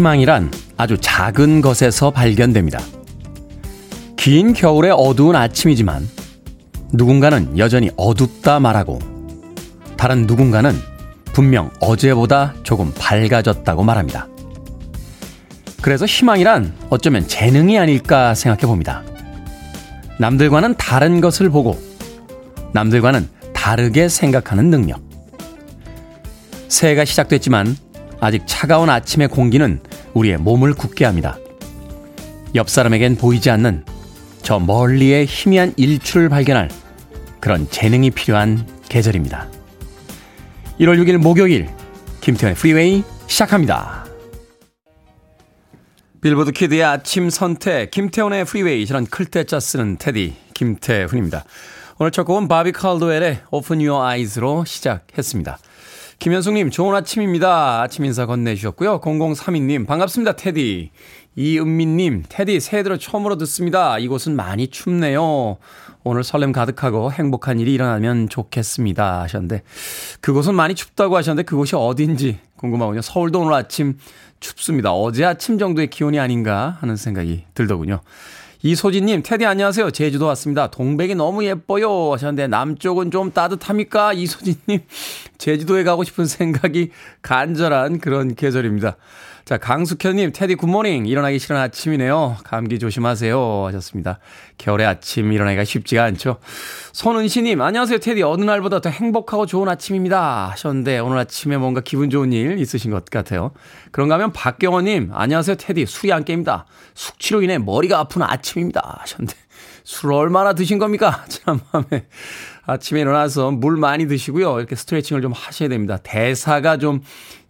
희망이란 아주 작은 것에서 발견됩니다. 긴 겨울의 어두운 아침이지만 누군가는 여전히 어둡다 말하고 다른 누군가는 분명 어제보다 조금 밝아졌다고 말합니다. 그래서 희망이란 어쩌면 재능이 아닐까 생각해 봅니다. 남들과는 다른 것을 보고 남들과는 다르게 생각하는 능력. 새해가 시작됐지만 아직 차가운 아침의 공기는 우리의 몸을 굳게 합니다. 옆 사람에겐 보이지 않는 저 멀리의 희미한 일출을 발견할 그런 재능이 필요한 계절입니다. 1월 6일 목요일 김태훈의 프리웨이 시작합니다. 빌보드 키드의 아침 선택 김태훈의 프리웨이 저는 클 태 자 쓰는 테디 김태훈입니다. 오늘 첫 곡은 바비 칼도웰의 Open Your Eyes로 시작했습니다. 김현숙님, 좋은 아침입니다. 아침 인사 건네주셨고요. 0032님, 반갑습니다, 테디. 이은미님, 테디, 새해 들어 처음으로 듣습니다. 이곳은 많이 춥네요. 오늘 설렘 가득하고 행복한 일이 일어나면 좋겠습니다. 하셨는데, 그곳은 많이 춥다고 하셨는데, 그곳이 어딘지 궁금하군요. 서울도 오늘 아침 춥습니다. 어제 아침 정도의 기온이 아닌가 하는 생각이 들더군요. 이소진님, 테디 안녕하세요. 제주도 왔습니다. 동백이 너무 예뻐요. 하셨는데, 남쪽은 좀 따뜻합니까? 이소진님, 제주도에 가고 싶은 생각이 간절한 그런 계절입니다. 자, 강숙현님, 테디 굿모닝. 일어나기 싫은 아침이네요. 감기 조심하세요. 하셨습니다. 겨울의 아침 일어나기가 쉽지가 않죠. 손은시님, 안녕하세요. 테디. 어느 날보다 더 행복하고 좋은 아침입니다. 하셨는데, 오늘 아침에 뭔가 기분 좋은 일 있으신 것 같아요. 그런가 하면 박경호님, 안녕하세요. 테디. 술이 안 깹니다. 숙취로 인해 머리가 아픈 아침입니다. 하셨는데, 술 얼마나 드신 겁니까? 지난밤에. 아침에 일어나서 물 많이 드시고요. 이렇게 스트레칭을 좀 하셔야 됩니다. 대사가 좀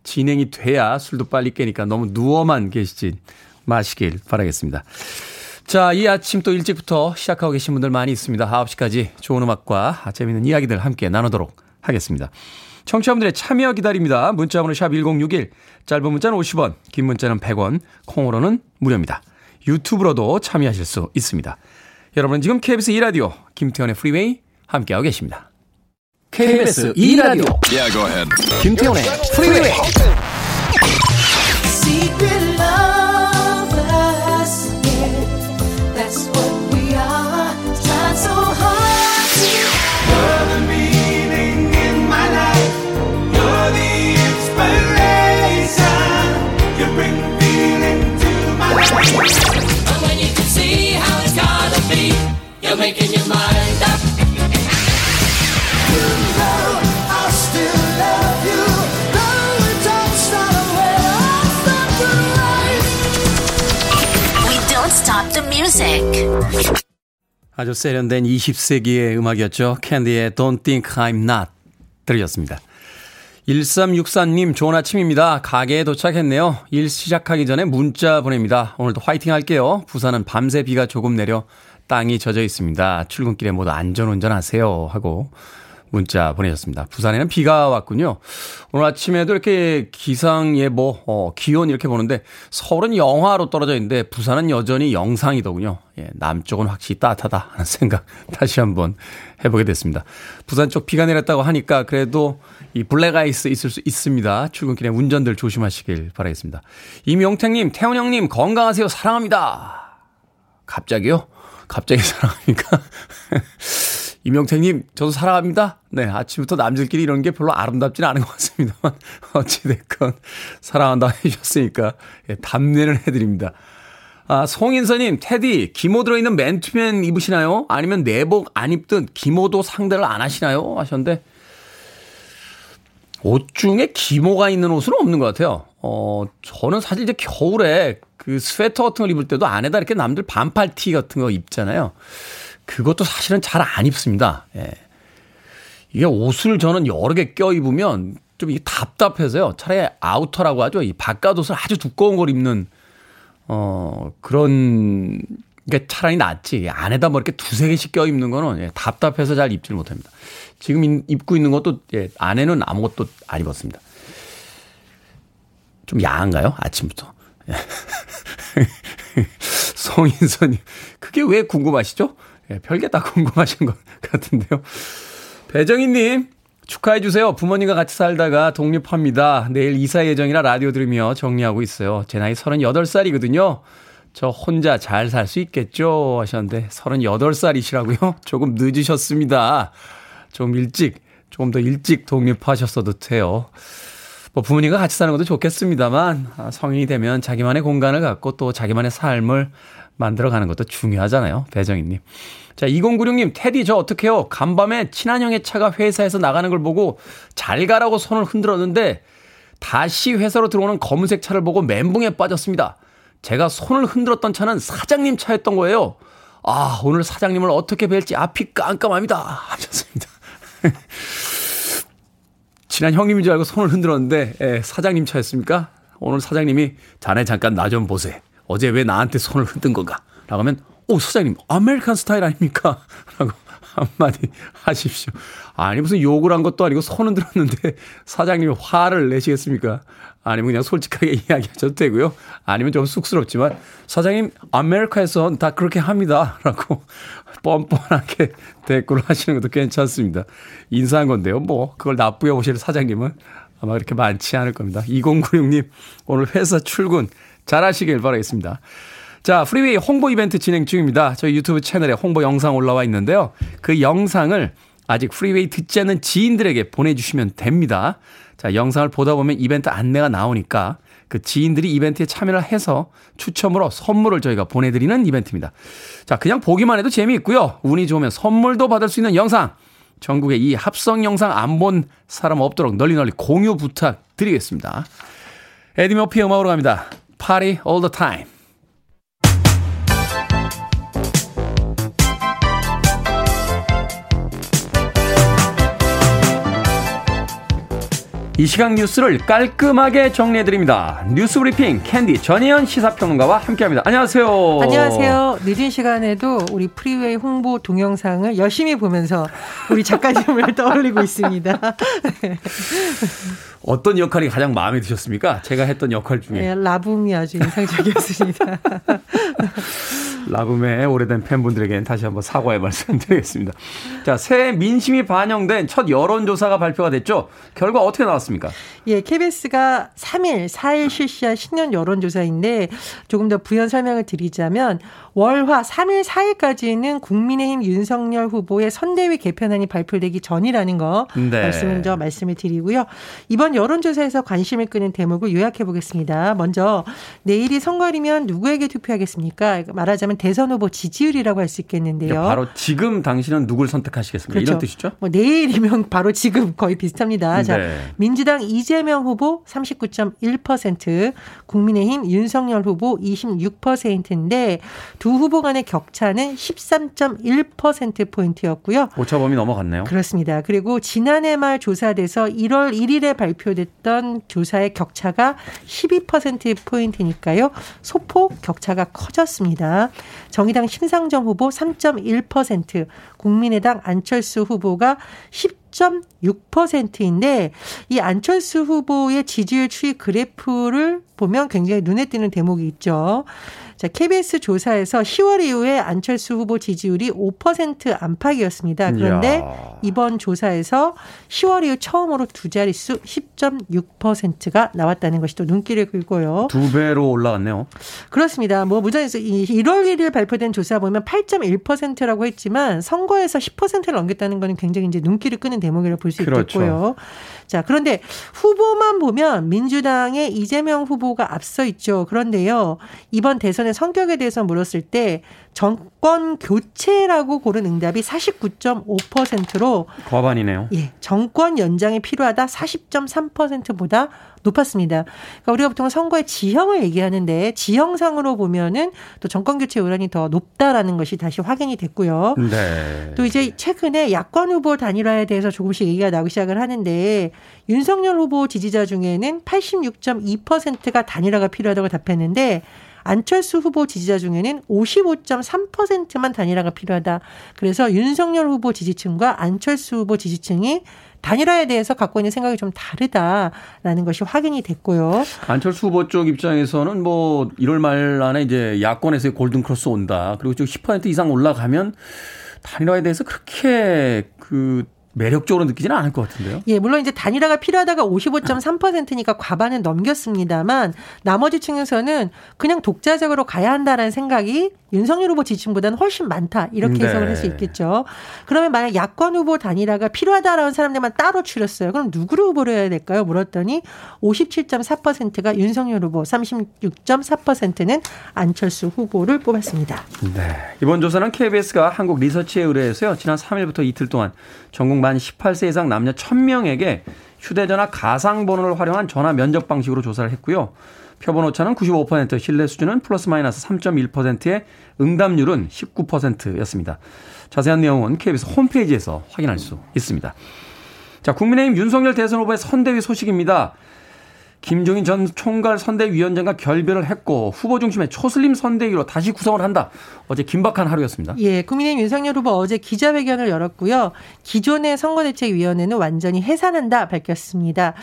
진행이 돼야 술도 빨리 깨니까 너무 누워만 계시지 마시길 바라겠습니다. 자, 이 아침 또 일찍부터 시작하고 계신 분들 많이 있습니다. 9시까지 좋은 음악과 재미있는 이야기들 함께 나누도록 하겠습니다. 청취자분들의 참여 기다립니다. 문자번호 샵 1061, 짧은 문자는 50원, 긴 문자는 100원, 콩으로는 무료입니다. 유튜브로도 참여하실 수 있습니다. 여러분은 지금 KBS 2라디오 김태훈의 프리웨이 함께하고 계십니다. KBS 2라디오 yeah, go ahead. 김태훈의 프리웨이 아주 세련된 20세기의 음악이었죠. 캔디의 Don't Think I'm Not 들으셨습니다. 1364님 좋은 아침입니다. 가게에 도착했네요. 일 시작하기 전에 문자 보냅니다. 오늘도 화이팅 할게요. 부산은 밤새 비가 조금 내려 땅이 젖어 있습니다. 출근길에 모두 안전운전 하세요. 하고 문자 보내셨습니다. 부산에는 비가 왔군요. 오늘 아침에도 이렇게 기상 예보, 어, 기온 이렇게 보는데 서울은 영하로 떨어져 있는데 부산은 여전히 영상이더군요. 예, 남쪽은 확실히 따뜻하다 하는 생각 다시 한번 해보게 됐습니다. 부산 쪽 비가 내렸다고 하니까 그래도 이 블랙 아이스 있을 수 있습니다. 출근길에 운전들 조심하시길 바라겠습니다. 이명택님, 태훈 형님 건강하세요. 사랑합니다. 갑자기요? 갑자기 사랑합니까? 이명택님, 저도 사랑합니다. 네, 아침부터 남들끼리 이런 게 별로 아름답지는 않은 것 같습니다만, 어찌됐건, 사랑한다 해주셨으니까, 예, 답례를 해드립니다. 아, 송인서님, 테디, 기모 들어있는 맨투맨 입으시나요? 아니면 내복 안 입든 기모도 상대를 안 하시나요? 하셨는데, 옷 중에 기모가 있는 옷은 없는 것 같아요. 어, 저는 사실 이제 겨울에 그 스웨터 같은 걸 입을 때도 안에다 이렇게 남들 반팔 티 같은 거 입잖아요. 그것도 사실은 잘 안 입습니다. 예. 이게 옷을 저는 여러 개 껴 입으면 좀 답답해서요. 차라리 아우터라고 하죠. 이 바깥 옷을 아주 두꺼운 걸 입는 어 그런 게 차라리 낫지. 안에다 뭐 이렇게 두세 개씩 껴 입는 거는 예, 답답해서 잘 입지를 못합니다. 지금 입고 있는 것도 예, 안에는 아무것도 안 입었습니다. 좀 야한가요? 아침부터. 예. 성인선님, 그게 왜 궁금하시죠? 예, 별게 다 궁금하신 것 같은데요. 배정희님, 축하해주세요. 부모님과 같이 살다가 독립합니다. 내일 이사 예정이라 라디오 들으며 정리하고 있어요. 제 나이 38살이거든요. 저 혼자 잘 살 수 있겠죠? 하셨는데, 38살이시라고요? 조금 늦으셨습니다. 좀 일찍, 조금 더 일찍 독립하셨어도 돼요. 뭐 부모님과 같이 사는 것도 좋겠습니다만, 아, 성인이 되면 자기만의 공간을 갖고 또 자기만의 삶을 만들어가는 것도 중요하잖아요. 배정희님. 자, 2096님, 테디 저 어떡해요? 간밤에 친한형의 차가 회사에서 나가는 걸 보고 잘 가라고 손을 흔들었는데 다시 회사로 들어오는 검은색 차를 보고 멘붕에 빠졌습니다. 제가 손을 흔들었던 차는 사장님 차였던 거예요. 아, 오늘 사장님을 어떻게 뵐지 앞이 깜깜합니다. 하셨습니다. 친한 형님인 줄 알고 손을 흔들었는데, 예, 사장님 차였습니까? 오늘 사장님이 자네 잠깐 나 좀 보세. 어제 왜 나한테 손을 흔든 건가? 라고 하면, 오, 사장님, American style 아닙니까? 라고 한마디 하십시오. 아니, 무슨 욕을 한 것도 아니고 손은 들었는데 사장님이 화를 내시겠습니까? 아니면 그냥 솔직하게 이야기하셔도 되고요. 아니면 좀 쑥스럽지만 사장님, 아메리카에선 다 그렇게 합니다. 라고 뻔뻔하게 대꾸를 하시는 것도 괜찮습니다. 인사한 건데요. 뭐, 그걸 나쁘게 보실 사장님은 아마 그렇게 많지 않을 겁니다. 2096님, 오늘 회사 출근 잘 하시길 바라겠습니다. 자, 프리웨이 홍보 이벤트 진행 중입니다. 저희 유튜브 채널에 홍보 영상 올라와 있는데요. 그 영상을 아직 프리웨이 듣지 않는 지인들에게 보내주시면 됩니다. 자, 영상을 보다 보면 이벤트 안내가 나오니까 그 지인들이 이벤트에 참여를 해서 추첨으로 선물을 저희가 보내드리는 이벤트입니다. 자, 그냥 보기만 해도 재미있고요. 운이 좋으면 선물도 받을 수 있는 영상. 전국에 이 합성 영상 안 본 사람 없도록 널리 널리 공유 부탁드리겠습니다. 에디 머피 음악으로 갑니다. Party all the time. 이 시각 뉴스를 깔끔하게 정리해드립니다. 뉴스 브리핑 캔디 전희연 시사평론가와 함께합니다. 안녕하세요. 안녕하세요. 늦은 시간에도 우리 프리웨이 홍보 동영상을 열심히 보면서 우리 작가님을 떠올리고 있습니다. 어떤 역할이 가장 마음에 드셨습니까? 제가 했던 역할 중에. 네, 라붐이 아주 인상적이었습니다. 라붐의 오래된 팬분들에게는 다시 한번 사과의 말씀 드리겠습니다. 자, 새 민심이 반영된 첫 여론조사가 발표가 됐죠. 결과 어떻게 나왔습니까? 예, KBS가 3일, 4일 실시한 신년 여론조사인데 조금 더 부연 설명을 드리자면 월화 3일, 4일까지는 국민의힘 윤석열 후보의 선대위 개편안이 발표되기 전이라는 거 네. 말씀을 좀 말씀을 드리고요. 이번 여론조사에서 관심을 끄는 대목을 요약해 보겠습니다. 먼저 내일이 선거일이면 누구에게 투표하겠습니까? 말하자면 대선 후보 지지율이라고 할 수 있겠는데요. 그러니까 바로 지금 당신은 누굴 선택하시겠습니까? 그렇죠. 이런 뜻이죠? 뭐 내일이면 바로 지금 거의 비슷합니다. 네. 자, 민주당 이재명 후보 39.1%, 국민의힘 윤석열 후보 26%인데 두 후보 간의 격차는 13.1%포인트였고요. 오차범위 넘어갔네요. 그렇습니다. 그리고 지난해 말 조사돼서 1월 1일에 발표됐던 조사의 격차가 12%포인트니까요. 소폭 격차가 커졌습니다. 정의당 심상정 후보 3.1%, 국민의당 안철수 후보가 10.6%인데 이 안철수 후보의 지지율 추이 그래프를 보면 굉장히 눈에 띄는 대목이 있죠. 자, KBS 조사에서 10월 이후에 안철수 후보 지지율이 5% 안팎이었습니다. 그런데 이야. 이번 조사에서 10월 이후 처음으로 두 자릿수 10.6%가 나왔다는 것이 또 눈길을 끌고요. 두 배로 올라갔네요. 그렇습니다. 뭐 무전에서 1월 1일 발표된 조사 보면 8.1%라고 했지만 선거에서 10%를 넘겼다는 것은 굉장히 이제 눈길을 끄는 대목이라고 볼수 그렇죠. 있겠고요. 자, 그런데 후보만 보면 민주당의 이재명 후보가 앞서 있죠. 그런데요. 이번 대선의 성격에 대해서 물었을 때 정권 교체라고 고른 응답이 49.5%로 과반이네요. 예. 정권 연장이 필요하다 40.3%보다 높았습니다. 그러니까 우리가 보통 선거의 지형을 얘기하는데 지형상으로 보면은 또 정권 교체 우란이 더 높다라는 것이 다시 확인이 됐고요. 네. 또 이제 최근에 야권 후보 단일화에 대해서 조금씩 얘기가 나오기 시작을 하는데 윤석열 후보 지지자 중에는 86.2%가 단일화가 필요하다고 답했는데 안철수 후보 지지자 중에는 55.3%만 단일화가 필요하다. 그래서 윤석열 후보 지지층과 안철수 후보 지지층이 단일화에 대해서 갖고 있는 생각이 좀 다르다라는 것이 확인이 됐고요. 안철수 후보 쪽 입장에서는 뭐 1월 말 안에 이제 야권에서 골든 크로스 온다. 그리고 좀10% 이상 올라가면 단일화에 대해서 그렇게 그 매력적으로 느끼지는 않을 것 같은데요. 예, 물론 이제 단일화가 필요하다가 55.3%니까 과반은 넘겼습니다만 나머지 층에서는 그냥 독자적으로 가야 한다라는 생각이 윤석열 후보 지지층보다는 훨씬 많다 이렇게 네. 해석을 할수 있겠죠. 그러면 만약 야권 후보 단일화가 필요하다라는 사람들만 따로 추렸어요. 그럼 누구를 후보로 해야 될까요? 물었더니 57.4%가 윤석열 후보, 36.4%는 안철수 후보를 뽑았습니다. 네. 이번 조사는 KBS가 한국 리서치에 의뢰해서요. 지난 3일부터 이틀 동안 전국 만 18세 이상 남녀 1000명에게 휴대전화 가상번호를 활용한 전화 면접 방식으로 조사를 했고요. 표본 오차는 95%, 신뢰 수준은 플러스 마이너스 3.1%의 응답률은 19%였습니다. 자세한 내용은 KBS 홈페이지에서 확인할 수 있습니다. 자, 국민의힘 윤석열 대선 후보의 선대위 소식입니다. 김종인 전 총괄 선대위원장과 결별을 했고 후보 중심의 초슬림 선대위로 다시 구성을 한다. 어제 긴박한 하루였습니다. 예, 국민의힘 윤석열 후보 어제 기자회견을 열었고요. 기존의 선거대책위원회는 완전히 해산한다 밝혔습니다.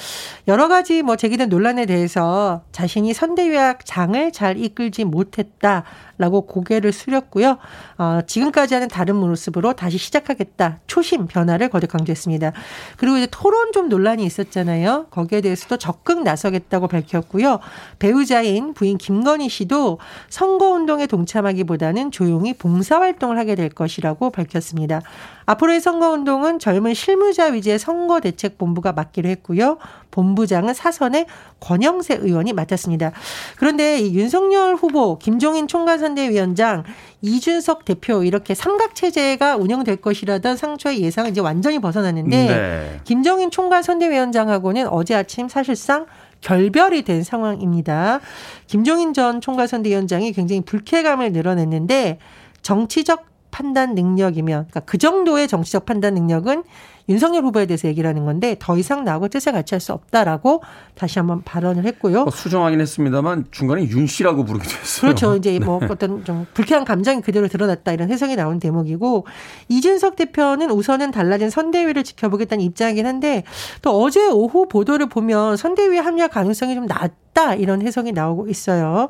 여러 가지 뭐 제기된 논란에 대해서 자신이 선대위와 장을 잘 이끌지 못했다. 라고 고개를 숙였고요. 어, 지금까지 하는 다른 모습으로 다시 시작하겠다. 초심 변화를 거듭 강조했습니다. 그리고 이제 토론 좀 논란이 있었잖아요. 거기에 대해서도 적극 나서 겠다고 밝혔고요. 배우자인 부인 김건희 씨도 선거운동에 동참하기보다는 조용히 봉사활동을 하게 될 것이라고 밝혔습니다. 앞으로의 선거운동은 젊은 실무자 위주의 선거대책본부가 맡기로 했고요. 본부장은 사선의 권영세 의원이 맡았습니다. 그런데 이 윤석열 후보, 김종인 총괄선대위원장, 이준석 대표 이렇게 삼각체제가 운영될 것이라던 상초의 예상은 이제 완전히 벗어났는데 네. 김종인 총괄선대위원장하고는 어제 아침 사실상 결별이 된 상황입니다. 김종인 전 총괄선대위원장이 굉장히 불쾌감을 늘어냈는데 정치적 판단 능력이면 그러니까 그 정도의 정치적 판단 능력은 윤석열 후보에 대해서 얘기를 하는 건데 더 이상 나하고 뜻을 같이 할 수 없다라고 다시 한번 발언을 했고요. 뭐 수정하긴 했습니다만 중간에 윤 씨라고 부르기도 했어요. 그렇죠. 이제 뭐 네. 어떤 좀 불쾌한 감정이 그대로 드러났다 이런 해석이 나온 대목이고 이준석 대표는 우선은 달라진 선대위를 지켜보겠다는 입장이긴 한데 또 어제 오후 보도를 보면 선대위 합류 가능성이 좀 낮다 이런 해석이 나오고 있어요.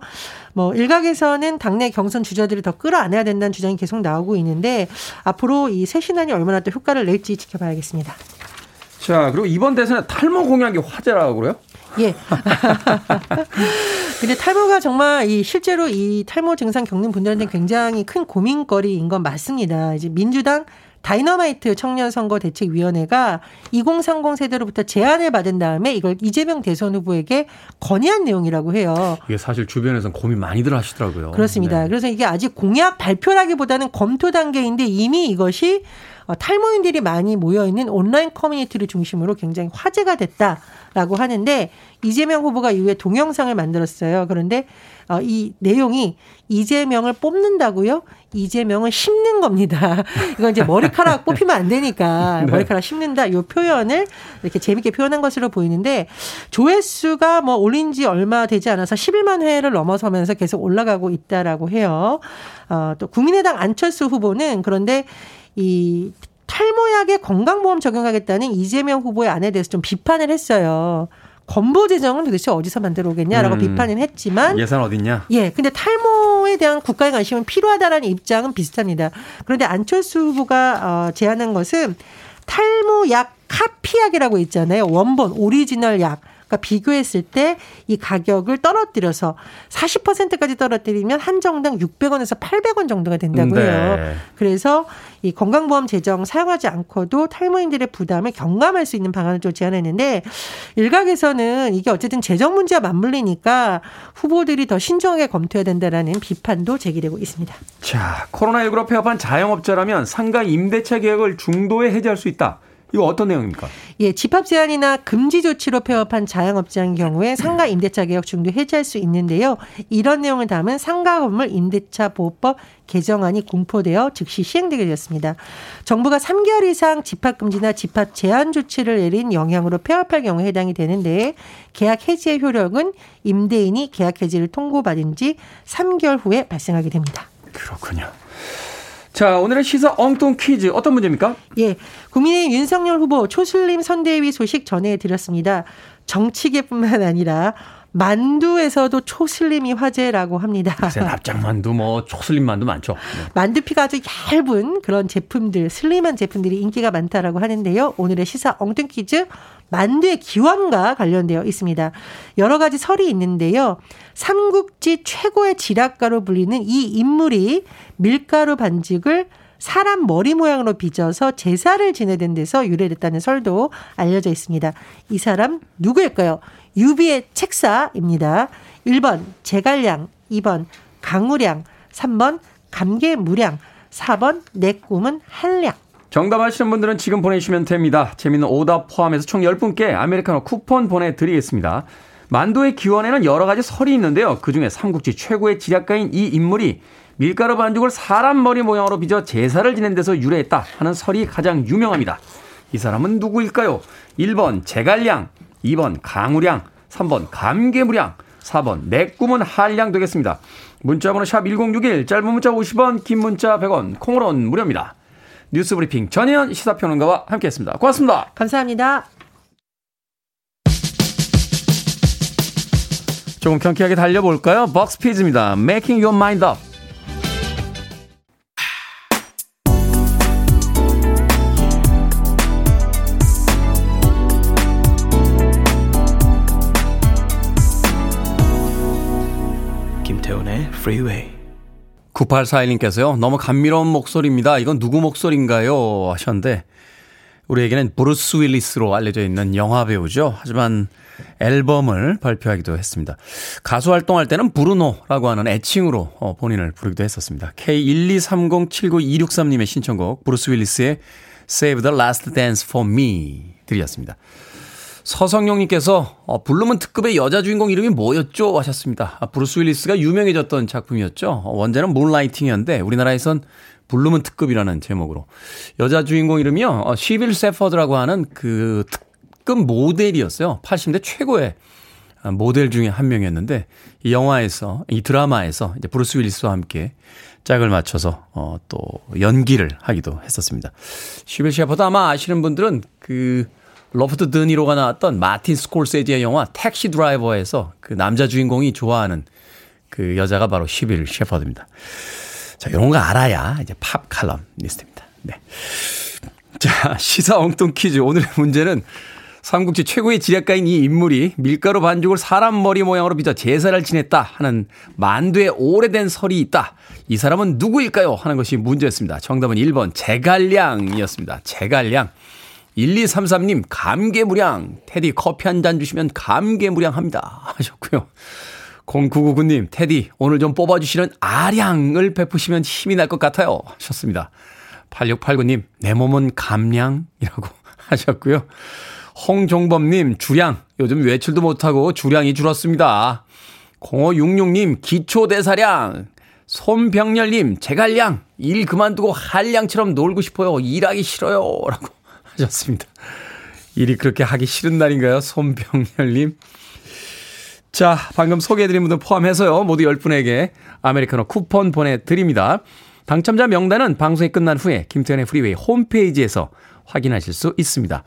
뭐 일각에서는 당내 경선 주자들이 더 끌어안아야 된다는 주장이 계속 나오고 있는데 앞으로 이 새 신안이 얼마나 또 효과를 낼지 지켜봐야겠 습니다. 자, 그리고 이번 대선에 탈모 공약이 화제라고 그래요? 예. 근데 탈모가 정말 이 실제로 이 탈모 증상 겪는 분들한테 굉장히 큰 고민거리인 건 맞습니다. 이제 민주당 다이너마이트 청년선거대책위원회가 2030 세대로부터 제안을 받은 다음에 이걸 이재명 대선 후보에게 건의한 내용이라고 해요. 이게 사실 주변에서는 고민 많이들 하시더라고요. 그렇습니다. 네. 그래서 이게 아직 공약 발표라기보다는 검토 단계인데 이미 이것이 어, 탈모인들이 많이 모여있는 온라인 커뮤니티를 중심으로 굉장히 화제가 됐다라고 하는데 이재명 후보가 이후에 동영상을 만들었어요. 그런데 어, 이 내용이 이재명을 뽑는다고요? 이재명을 심는 겁니다. 이건 이제 머리카락 뽑히면 안 되니까 네. 머리카락 심는다. 요 표현을 이렇게 재밌게 표현한 것으로 보이는데 조회수가 뭐 올린 지 얼마 되지 않아서 11만 회를 넘어서면서 계속 올라가고 있다라고 해요. 어, 또 국민의당 안철수 후보는 그런데 이 탈모약에 건강보험 적용하겠다는 이재명 후보의 안에 대해서 좀 비판을 했어요. 건보 재정은 도대체 어디서 만들어 오겠냐라고 음, 비판은 했지만 예산 어딨냐? 예. 근데 탈모에 대한 국가의 관심은 필요하다라는 입장은 비슷합니다. 그런데 안철수 후보가 어 제안한 것은 탈모 약 카피약이라고 있잖아요. 원본 오리지널 약. 그러니까 비교했을 때 이 가격을 떨어뜨려서 40%까지 떨어뜨리면 한정당 600원에서 800원 정도가 된다고 해요. 네. 그래서 이 건강보험 재정 사용하지 않고도 탈모인들의 부담을 경감할 수 있는 방안을 좀 제안했는데 일각에서는 이게 어쨌든 재정 문제와 맞물리니까 후보들이 더 신중하게 검토해야 된다라는 비판도 제기되고 있습니다. 자, 코로나19로 폐업한 자영업자라면 상가 임대차 계약을 중도에 해지할 수 있다. 이거 어떤 내용입니까? 예, 집합 제한이나 금지 조치로 폐업한 자영업자인 경우에 상가 임대차 계약 중도 해지할 수 있는데요. 이런 내용을 담은 상가 건물 임대차 보호법 개정안이 공포되어 즉시 시행되게 되었습니다. 정부가 3개월 이상 집합 금지나 집합 제한 조치를 내린 영향으로 폐업할 경우에 해당이 되는데 계약 해지의 효력은 임대인이 계약 해지를 통보받은 지 3개월 후에 발생하게 됩니다. 그렇군요. 자, 오늘의 시사 엉뚱 퀴즈 어떤 문제입니까? 예. 국민의 윤석열 후보 초슬림 선대위 소식 전해드렸습니다. 정치계뿐만 아니라 만두에서도 초슬림이 화제라고 합니다. 납작만두, 뭐 초슬림 만두 많죠. 네. 만두피가 아주 얇은 그런 제품들, 슬림한 제품들이 인기가 많다라고 하는데요. 오늘의 시사 엉뚱 퀴즈 만두의 기원과 관련되어 있습니다. 여러 가지 설이 있는데요. 삼국지 최고의 지략가로 불리는 이 인물이 밀가루 반죽을 사람 머리 모양으로 빚어서 제사를 지내던 데서 유래됐다는 설도 알려져 있습니다. 이 사람 누구일까요? 유비의 책사입니다. 1번 제갈량, 2번 강우량, 3번 감개무량, 4번 내 꿈은 한량. 정답 아시는 분들은 지금 보내주시면 됩니다. 재밌는 오답 포함해서 총 10분께 아메리카노 쿠폰 보내드리겠습니다. 만두의 기원에는 여러 가지 설이 있는데요. 그중에 삼국지 최고의 지략가인 이 인물이 밀가루 반죽을 사람 머리 모양으로 빚어 제사를 지낸 데서 유래했다 하는 설이 가장 유명합니다. 이 사람은 누구일까요? 1번 제갈량, 2번 강우량, 3번 감개무량, 4번 내 꿈은 한량 되겠습니다. 문자번호 샵 1061, 짧은 문자 50원, 긴 문자 100원, 콩으로는 무료입니다. 뉴스 브리핑 전혜연 시사평론가와 함께했습니다. 고맙습니다. 감사합니다. 조금 경쾌하게 달려볼까요? 벅스피즈입니다. Making Your Mind Up. Freeway. 9841님께서요. 너무 감미로운 목소리입니다. 이건 누구 목소리인가요? 하셨는데 우리에게는 브루스 윌리스로 알려져 있는 영화 배우죠. 하지만 앨범을 발표하기도 했습니다. 가수 활동할 때는 브루노라고 하는 애칭으로 어, 본인을 부르기도 했었습니다. K123079263님의 신청곡 브루스 윌리스의 Save the Last Dance for Me 드렸습니다. 서성용님께서 어, 블루문 특급의 여자 주인공 이름이 뭐였죠? 하셨습니다. 아, 브루스 윌리스가 유명해졌던 작품이었죠. 어, 원제는 Moonlighting이었는데 우리나라에선 블루문 특급이라는 제목으로 여자 주인공 이름이요. 어, 시빌 셰퍼드라고 하는 그 특급 모델이었어요. 80대 최고의 아, 모델 중에 한 명이었는데 이 영화에서 이 드라마에서 이제 브루스 윌리스와 함께 짝을 맞춰서 어, 또 연기를 하기도 했었습니다. 시빌 셰퍼드 아마 아시는 분들은 그 로버트 드니로가 나왔던 마틴 스콜세지의 영화 택시 드라이버에서 그 남자 주인공이 좋아하는 그 여자가 바로 시빌 셰퍼드입니다. 자, 이런 거 알아야 이제 팝 칼럼니스트입니다. 네. 자, 시사 엉뚱 퀴즈. 오늘의 문제는 삼국지 최고의 지략가인 이 인물이 밀가루 반죽을 사람 머리 모양으로 빚어 제사를 지냈다 하는 만두의 오래된 설이 있다. 이 사람은 누구일까요? 하는 것이 문제였습니다. 정답은 1번 제갈량이었습니다. 제갈량. 1233님, 감개무량. 테디 커피 한 잔 주시면 감개무량합니다. 하셨고요. 0999님, 테디, 오늘 좀 뽑아주시는 아량을 베푸시면 힘이 날 것 같아요. 하셨습니다. 8689님, 내 몸은 감량이라고 하셨고요. 홍종범님, 주량. 요즘 외출도 못하고 주량이 줄었습니다. 0566님, 기초대사량. 손병렬님, 제갈량. 일 그만두고 한량처럼 놀고 싶어요. 일하기 싫어요. 라고 하셨습니다. 일이 그렇게 하기 싫은 날인가요? 손병렬님. 자, 방금 소개해드린 분들 포함해서요. 모두 10분에게 아메리카노 쿠폰 보내드립니다. 당첨자 명단은 방송이 끝난 후에 김태훈의 프리웨이 홈페이지에서 확인하실 수 있습니다.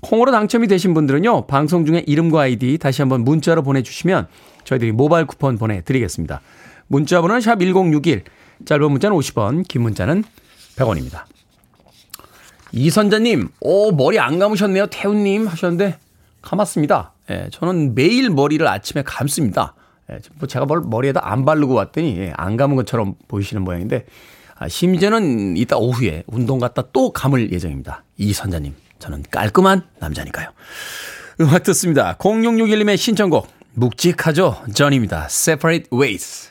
콩으로 당첨이 되신 분들은요. 방송 중에 이름과 아이디 다시 한번 문자로 보내주시면 저희들이 모바일 쿠폰 보내드리겠습니다. 문자 번호는 샵 1061, 짧은 문자는 50원, 긴 문자는 100원입니다. 이선자님, 오, 머리 안 감으셨네요. 태훈님 하셨는데, 감았습니다. 예, 저는 매일 머리를 아침에 감습니다. 예, 뭐 제가 뭘 머리에다 안 바르고 왔더니, 예, 안 감은 것처럼 보이시는 모양인데, 아, 심지어는 이따 오후에 운동 갔다 또 감을 예정입니다. 이선자님, 저는 깔끔한 남자니까요. 음악 듣습니다. 0661님의 신청곡, 묵직하죠? 전입니다. Separate Ways.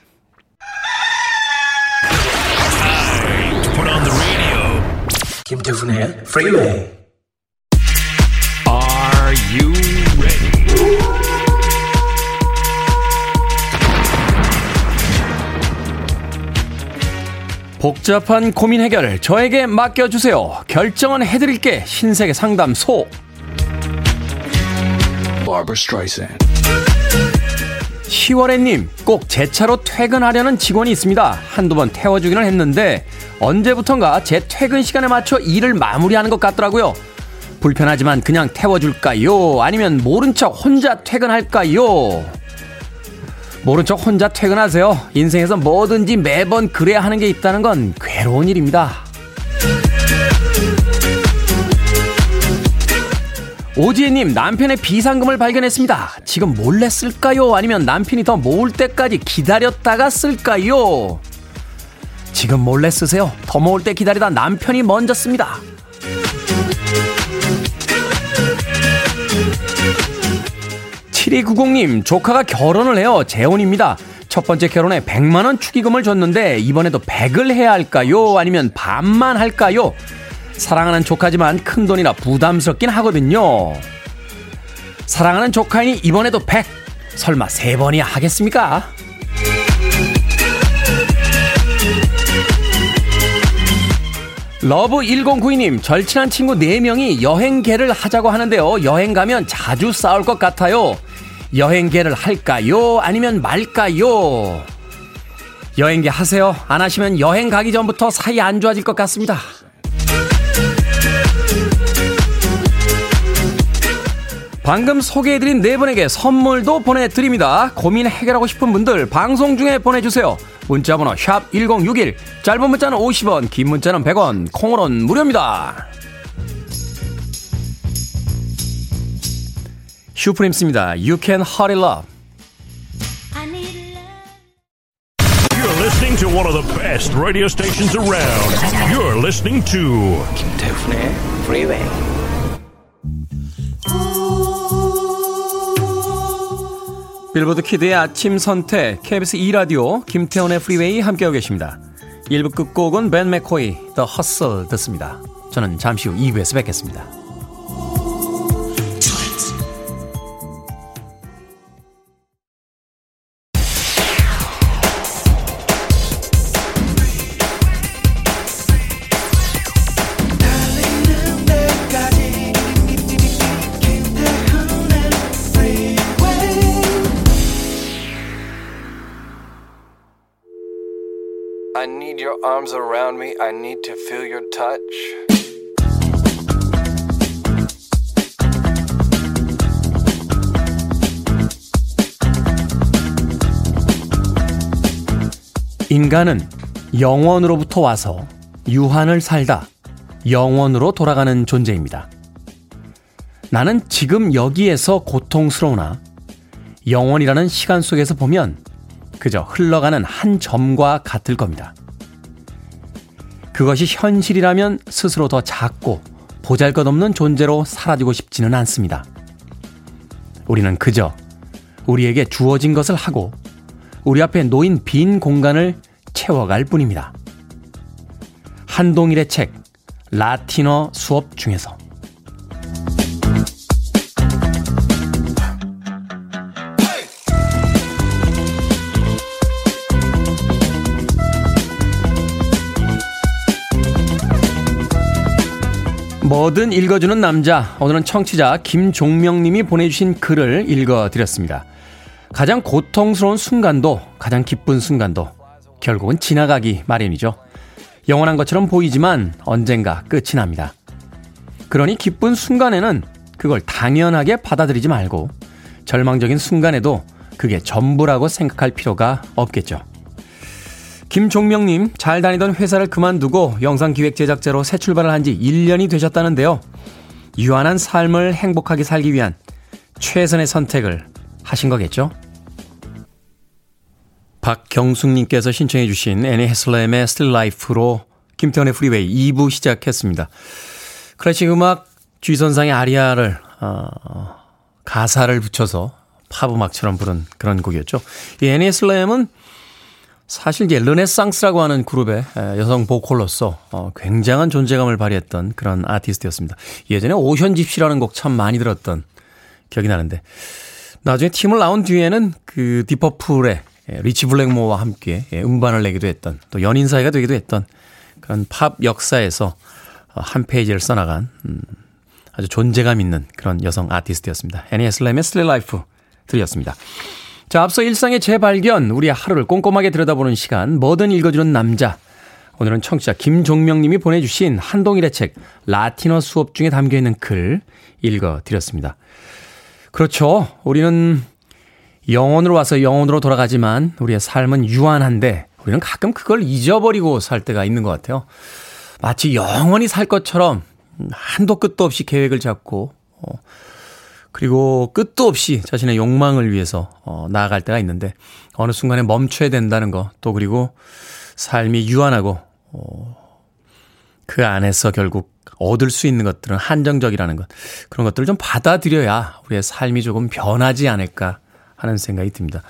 김태훈의 Freeway. Are you ready? 복잡한 고민 해결 저에게 맡겨주세요. 결정은 해드릴게. 신세계 상담소. Barbara Streisand. 10월에님, 꼭 제 차로 퇴근하려는 직원이 있습니다. 한두 번 태워주기는 했는데, 언제부턴가 제 퇴근 시간에 맞춰 일을 마무리하는 것 같더라고요. 불편하지만 그냥 태워줄까요? 아니면 모른 척 혼자 퇴근할까요? 모른 척 혼자 퇴근하세요. 인생에서 뭐든지 매번 그래야 하는 게 있다는 건 괴로운 일입니다. 오지혜님, 남편의 비상금을 발견했습니다. 지금 몰래 쓸까요? 아니면 남편이 더 모을 때까지 기다렸다가 쓸까요? 지금 몰래 쓰세요. 더 모을 때 기다리다 남편이 먼저 씁니다. 7290님, 조카가 결혼을 해요. 재혼입니다. 첫 번째 결혼에 100만원 축의금을 줬는데, 이번에도 100을 해야 할까요? 아니면 반만 할까요? 사랑하는 조카지만 큰 돈이라 부담스럽긴 하거든요. 사랑하는 조카이니 이번에도 100. 설마 세 번이야 하겠습니까? 러브 1092님, 절친한 친구 4명이 여행계를 하자고 하는데요. 여행 가면 자주 싸울 것 같아요. 여행계를 할까요? 아니면 말까요? 여행계 하세요. 안 하시면 여행 가기 전부터 사이 안 좋아질 것 같습니다. 방금 소개해드린 네 분에게 선물도 보내드립니다. 고민 해결하고 싶은 분들 방송 중에 보내주세요. 문자번호 샵 1061, 짧은 문자는 50원, 긴 문자는 100원, 콩으로는 무료입니다. 슈프림스입니다. You can hurry love. You're listening to one of the best radio stations around. You're listening to 김태훈의 Freeway. 빌보드 키드의 아침 선택 KBS 2라디오 김태훈의 프리웨이 함께하고 계십니다. 1부 끝곡은 밴 맥코이 The Hustle 듣습니다. 저는 잠시 후 2부에서 뵙겠습니다. Arms around me. I need to feel your touch. 인간은 영원으로부터 와서 유한을 살다 영원으로 돌아가는 존재입니다. 나는 지금 여기에서 고통스러우나 영원이라는 시간 속에서 보면 그저 흘러가는 한 점과 같을 겁니다. 그것이 현실이라면 스스로 더 작고 보잘 것 없는 존재로 사라지고 싶지는 않습니다. 우리는 그저 우리에게 주어진 것을 하고 우리 앞에 놓인 빈 공간을 채워갈 뿐입니다. 한동일의 책, 라틴어 수업 중에서. 뭐든 읽어주는 남자. 오늘은 청취자 김종명님이 보내주신 글을 읽어드렸습니다. 가장 고통스러운 순간도 가장 기쁜 순간도 결국은 지나가기 마련이죠. 영원한 것처럼 보이지만 언젠가 끝이 납니다. 그러니 기쁜 순간에는 그걸 당연하게 받아들이지 말고 절망적인 순간에도 그게 전부라고 생각할 필요가 없겠죠. 김종명님, 잘 다니던 회사를 그만두고 영상 기획 제작자로 새 출발을 한 지 1년이 되셨다는데요. 유한한 삶을 행복하게 살기 위한 최선의 선택을 하신 거겠죠? 박경숙님께서 신청해주신 애니 해슬램의 Still Life로 김태훈의 프리웨이 2부 시작했습니다. 클래식 음악 G선상의 아리아를, 어, 가사를 붙여서 팝 음악처럼 부른 그런 곡이었죠. 이 애니 해슬램은 사실 이제 르네상스라고 하는 그룹의 여성 보컬로서 어, 굉장한 존재감을 발휘했던 그런 아티스트였습니다. 예전에 Ocean Gypsy라는 곡 참 많이 들었던 기억이 나는데 나중에 팀을 나온 뒤에는 그 딥 퍼플의 리치 블랙모어와 함께 음반을 내기도 했던 또 연인 사이가 되기도 했던 그런 팝 역사에서 한 페이지를 써나간 음, 아주 존재감 있는 그런 여성 아티스트였습니다. 애니 해슬램의 Still Life 들으셨습니다. 자, 앞서 일상의 재발견, 우리의 하루를 꼼꼼하게 들여다보는 시간, 뭐든 읽어주는 남자. 오늘은 청취자 김종명 님이 보내주신 한동일의 책, 라틴어 수업 중에 담겨있는 글 읽어드렸습니다. 그렇죠. 우리는 영혼으로 와서 영혼으로 돌아가지만 우리의 삶은 유한한데 우리는 가끔 그걸 잊어버리고 살 때가 있는 것 같아요. 마치 영원히 살 것처럼 한도 끝도 없이 계획을 잡고 어, 그리고 끝도 없이 자신의 욕망을 위해서 어, 나아갈 때가 있는데 어느 순간에 멈춰야 된다는 거 또 그리고 삶이 유한하고 어, 그 안에서 결국 얻을 수 있는 것들은 한정적이라는 것 그런 것들을 좀 받아들여야 우리의 삶이 조금 변하지 않을까 하는 생각이 듭니다.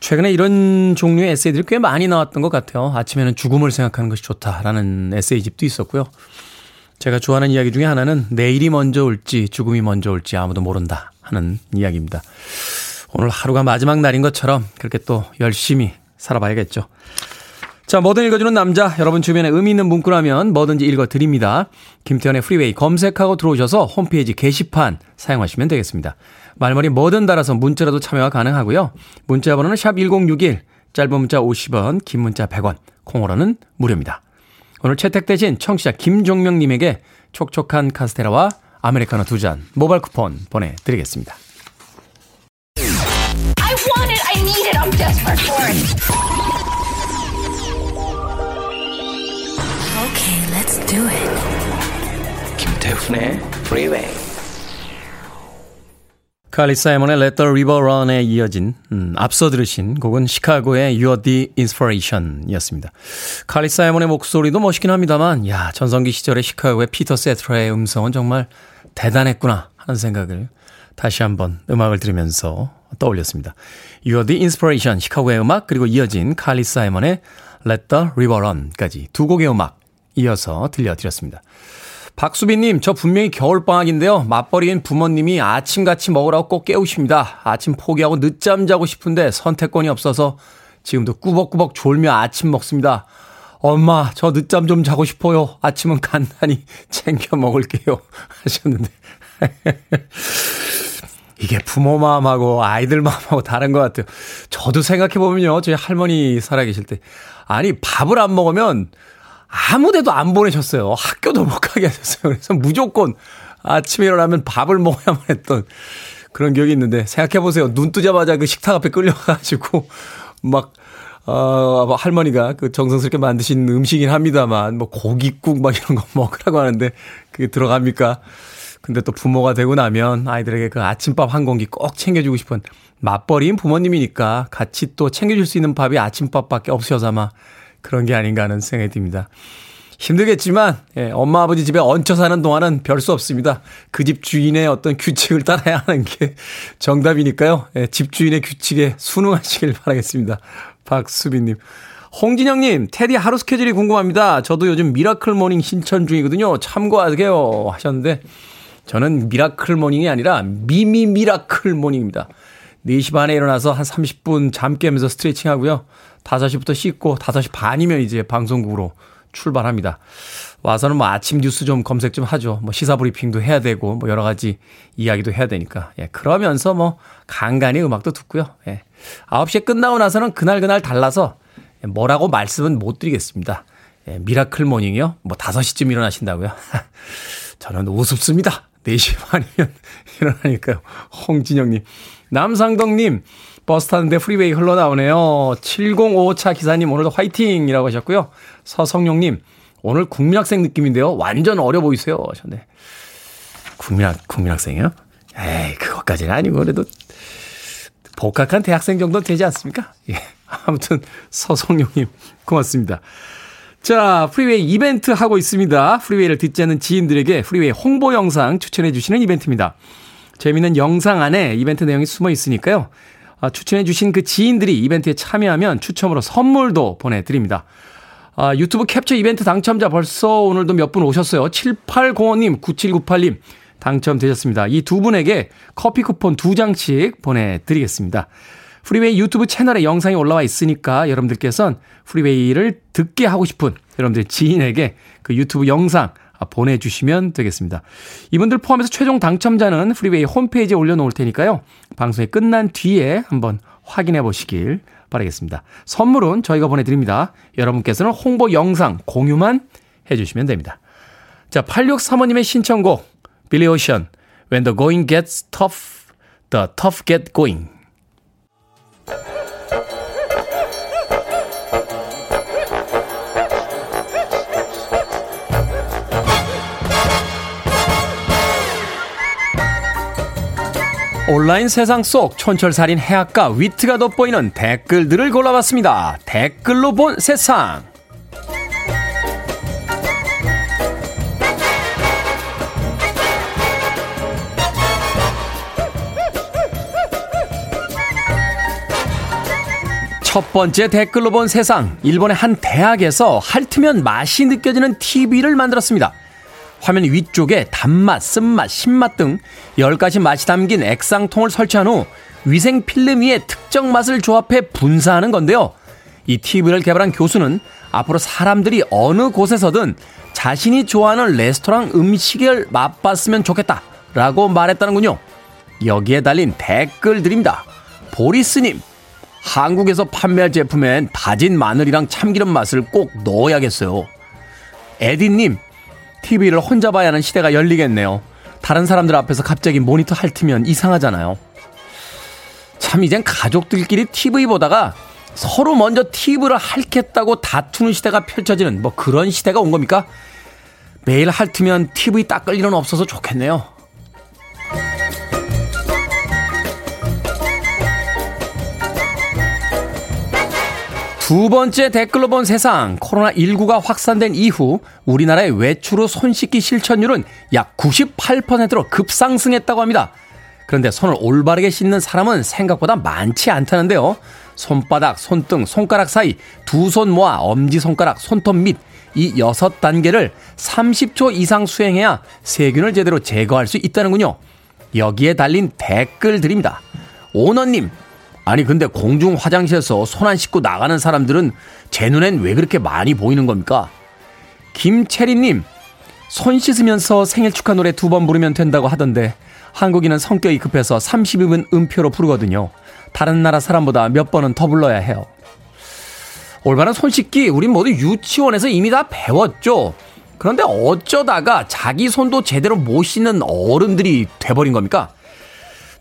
최근에 이런 종류의 에세이들이 꽤 많이 나왔던 것 같아요. 아침에는 죽음을 생각하는 것이 좋다라는 에세이집도 있었고요. 제가 좋아하는 이야기 중에 하나는 내일이 먼저 올지 죽음이 먼저 올지 아무도 모른다 하는 이야기입니다. 오늘 하루가 마지막 날인 것처럼 그렇게 또 열심히 살아봐야겠죠. 자, 뭐든 읽어주는 남자. 여러분 주변에 의미 있는 문구라면 뭐든지 읽어드립니다. 김태현의 프리웨이 검색하고 들어오셔서 홈페이지 게시판 사용하시면 되겠습니다. 말머리 뭐든 달아서 문자라도 참여가 가능하고요. 문자 번호는 샵 1061, 짧은 문자 50원, 긴 문자 100원, 콩으로는 무료입니다. 오늘 채택되신 청취자 김종명님에게 촉촉한 카스테라와 아메리카노 두 잔 모바일 쿠폰 보내드리겠습니다. I want it. I need it. I'm desperate for it. Okay, let's do it. 김태훈의 Freeway. 칼리 사이먼의 Let the River Run에 이어진 음, 앞서 들으신 곡은 시카고의 You're the Inspiration 이었습니다. 칼리 사이먼의 목소리도 멋있긴 합니다만 야 전성기 시절의 시카고의 피터 세트라의 음성은 정말 대단했구나 하는 생각을 다시 한번 음악을 들으면서 떠올렸습니다. You're the Inspiration 시카고의 음악 그리고 이어진 칼리 사이먼의 Let the River Run까지 두 곡의 음악 이어서 들려드렸습니다. 박수빈님, 저 분명히 겨울방학인데요. 맞벌이인 부모님이 아침같이 먹으라고 꼭 깨우십니다. 아침 포기하고 늦잠 자고 싶은데 선택권이 없어서 지금도 꾸벅꾸벅 졸며 아침 먹습니다. 엄마, 저 늦잠 좀 자고 싶어요. 아침은 간단히 챙겨 먹을게요. 하셨는데. 이게 부모 마음하고 아이들 마음하고 다른 것 같아요. 저도 생각해보면요. 저희 할머니 살아계실 때. 아니, 밥을 안 먹으면 아무 데도 안 보내셨어요. 학교도 못 가게 하셨어요. 그래서 무조건 아침에 일어나면 밥을 먹어야만 했던 그런 기억이 있는데 생각해보세요. 눈 뜨자마자 그 식탁 앞에 끌려가가지고 막, 어, 뭐 할머니가 그 정성스럽게 만드신 음식이긴 합니다만 뭐 고깃국 막 이런 거 먹으라고 하는데 그게 들어갑니까? 근데 또 부모가 되고 나면 아이들에게 그 아침밥 한 공기 꼭 챙겨주고 싶은 맞벌이인 부모님이니까 같이 또 챙겨줄 수 있는 밥이 아침밥밖에 없어서 아마 그런 게 아닌가 하는 생각이 듭니다. 힘들겠지만 예, 엄마 아버지 집에 얹혀 사는 동안은 별 수 없습니다. 그 집 주인의 어떤 규칙을 따라야 하는 게 정답이니까요. 예, 집 주인의 규칙에 순응하시길 바라겠습니다. 박수빈님. 홍진영님, 테디 하루 스케줄이 궁금합니다. 저도 요즘 miracle morning 실천 중이거든요. 참고하게요. 하셨는데, 저는 miracle morning이 아니라 미미 miracle morning입니다. 4시 반에 일어나서 한 30분 잠 깨면서 스트레칭 하고요. 5시부터 씻고 5시 반이면 이제 방송국으로 출발합니다. 와서는 뭐 아침 뉴스 좀 검색 좀 하죠. 뭐 시사 브리핑도 해야 되고 뭐 여러 가지 이야기도 해야 되니까. 예. 그러면서 뭐 간간히 음악도 듣고요. 예. 9시에 끝나고 나서는 그날 그날 달라서 뭐라고 말씀은 못 드리겠습니다. 예. miracle morning이요? 뭐 5시쯤 일어나신다고요? 저는 우습습니다. 4시 반이면 일어나니까요. 홍진영님. 남상덕님, 버스 타는데 프리웨이 흘러나오네요. 7055차 기사님, 오늘도 화이팅! 이라고 하셨고요. 서성용님, 오늘 국민학생 느낌인데요. 완전 어려 보이세요. 하셨네. 국민학, 국민학생이요? 에이, 그것까지는 아니고, 그래도 복학한 대학생 정도 되지 않습니까? 예. 아무튼, 서성용님, 고맙습니다. 자, 프리웨이 이벤트 하고 있습니다. 프리웨이를 듣지 않는 지인들에게 프리웨이 홍보 영상 추천해 주시는 이벤트입니다. 재미있는 영상 안에 이벤트 내용이 숨어 있으니까요. 아, 추천해 주신 그 지인들이 이벤트에 참여하면 추첨으로 선물도 보내드립니다. 아, 유튜브 캡처 이벤트 당첨자 벌써 오늘도 몇 분 오셨어요. 7805님, 9798님 당첨되셨습니다. 이 두 분에게 커피 쿠폰 두 장씩 보내드리겠습니다. 프리웨이 유튜브 채널에 영상이 올라와 있으니까 여러분들께서는 프리웨이를 듣게 하고 싶은 여러분들 지인에게 그 유튜브 영상 보내주시면 되겠습니다. 이분들 포함해서 최종 당첨자는 프리웨이 홈페이지에 올려놓을 테니까요. 방송이 끝난 뒤에 한번 확인해 보시길 바라겠습니다. 선물은 저희가 보내드립니다. 여러분께서는 홍보 영상 공유만 해주시면 됩니다. 자, 8635님의 신청곡 빌리 오션 When the going gets tough, the tough get going 온라인 세상 속 촌철살인 해악과 위트가 돋보이는 댓글들을 골라봤습니다. 댓글로 본 세상. 첫 번째 댓글로 본 세상. 일본의 한 대학에서 핥으면 맛이 느껴지는 TV를 만들었습니다. 화면 위쪽에 단맛, 쓴맛, 신맛 등 10가지 맛이 담긴 액상통을 설치한 후 위생 필름 위에 특정 맛을 조합해 분사하는 건데요. 이 TV를 개발한 교수는 앞으로 사람들이 어느 곳에서든 자신이 좋아하는 레스토랑 음식을 맛봤으면 좋겠다. 라고 말했다는군요. 여기에 달린 댓글들입니다. 보리스님, 한국에서 판매할 제품엔 다진 마늘이랑 참기름 맛을 꼭 넣어야겠어요. 에디님, TV를 혼자 봐야 하는 시대가 열리겠네요. 다른 사람들 앞에서 갑자기 모니터 핥으면 이상하잖아요. 참, 이젠 가족들끼리 TV 보다가 서로 먼저 TV를 핥겠다고 다투는 시대가 펼쳐지는 뭐 그런 시대가 온 겁니까? 매일 핥으면 TV 닦을 일은 없어서 좋겠네요. 두 번째 댓글로 본 세상. 코로나19가 확산된 이후 우리나라의 외출 후 손 씻기 실천율은 약 98%로 급상승했다고 합니다. 그런데 손을 올바르게 씻는 사람은 생각보다 많지 않다는데요. 손바닥, 손등, 손가락 사이 두 손 모아 엄지손가락, 손톱 밑 이 여섯 단계를 30초 이상 수행해야 세균을 제대로 제거할 수 있다는군요. 여기에 달린 댓글들입니다. 오너님, 아니 근데 공중 화장실에서 손 안 씻고 나가는 사람들은 제 눈엔 왜 그렇게 많이 보이는 겁니까? 김채리님, 손 씻으면서 생일 축하 노래 두 번 부르면 된다고 하던데 한국인은 성격이 급해서 30분 음표로 부르거든요. 다른 나라 사람보다 몇 번은 더 불러야 해요. 올바른 손 씻기 우린 모두 유치원에서 이미 다 배웠죠. 그런데 어쩌다가 자기 손도 제대로 못 씻는 어른들이 돼버린 겁니까?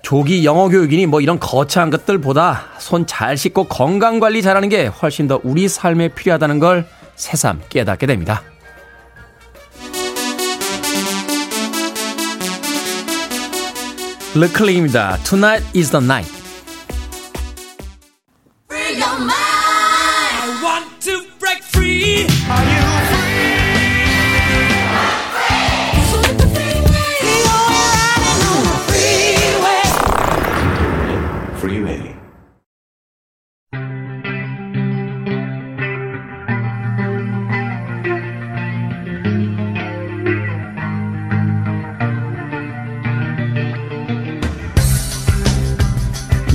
조기 영어 교육이니 뭐 이런 거창한 것들보다 손 잘 씻고 건강 관리 잘하는 게 훨씬 더 우리 삶에 필요하다는 걸 새삼 깨닫게 됩니다. 르클링입니다. Tonight is the night.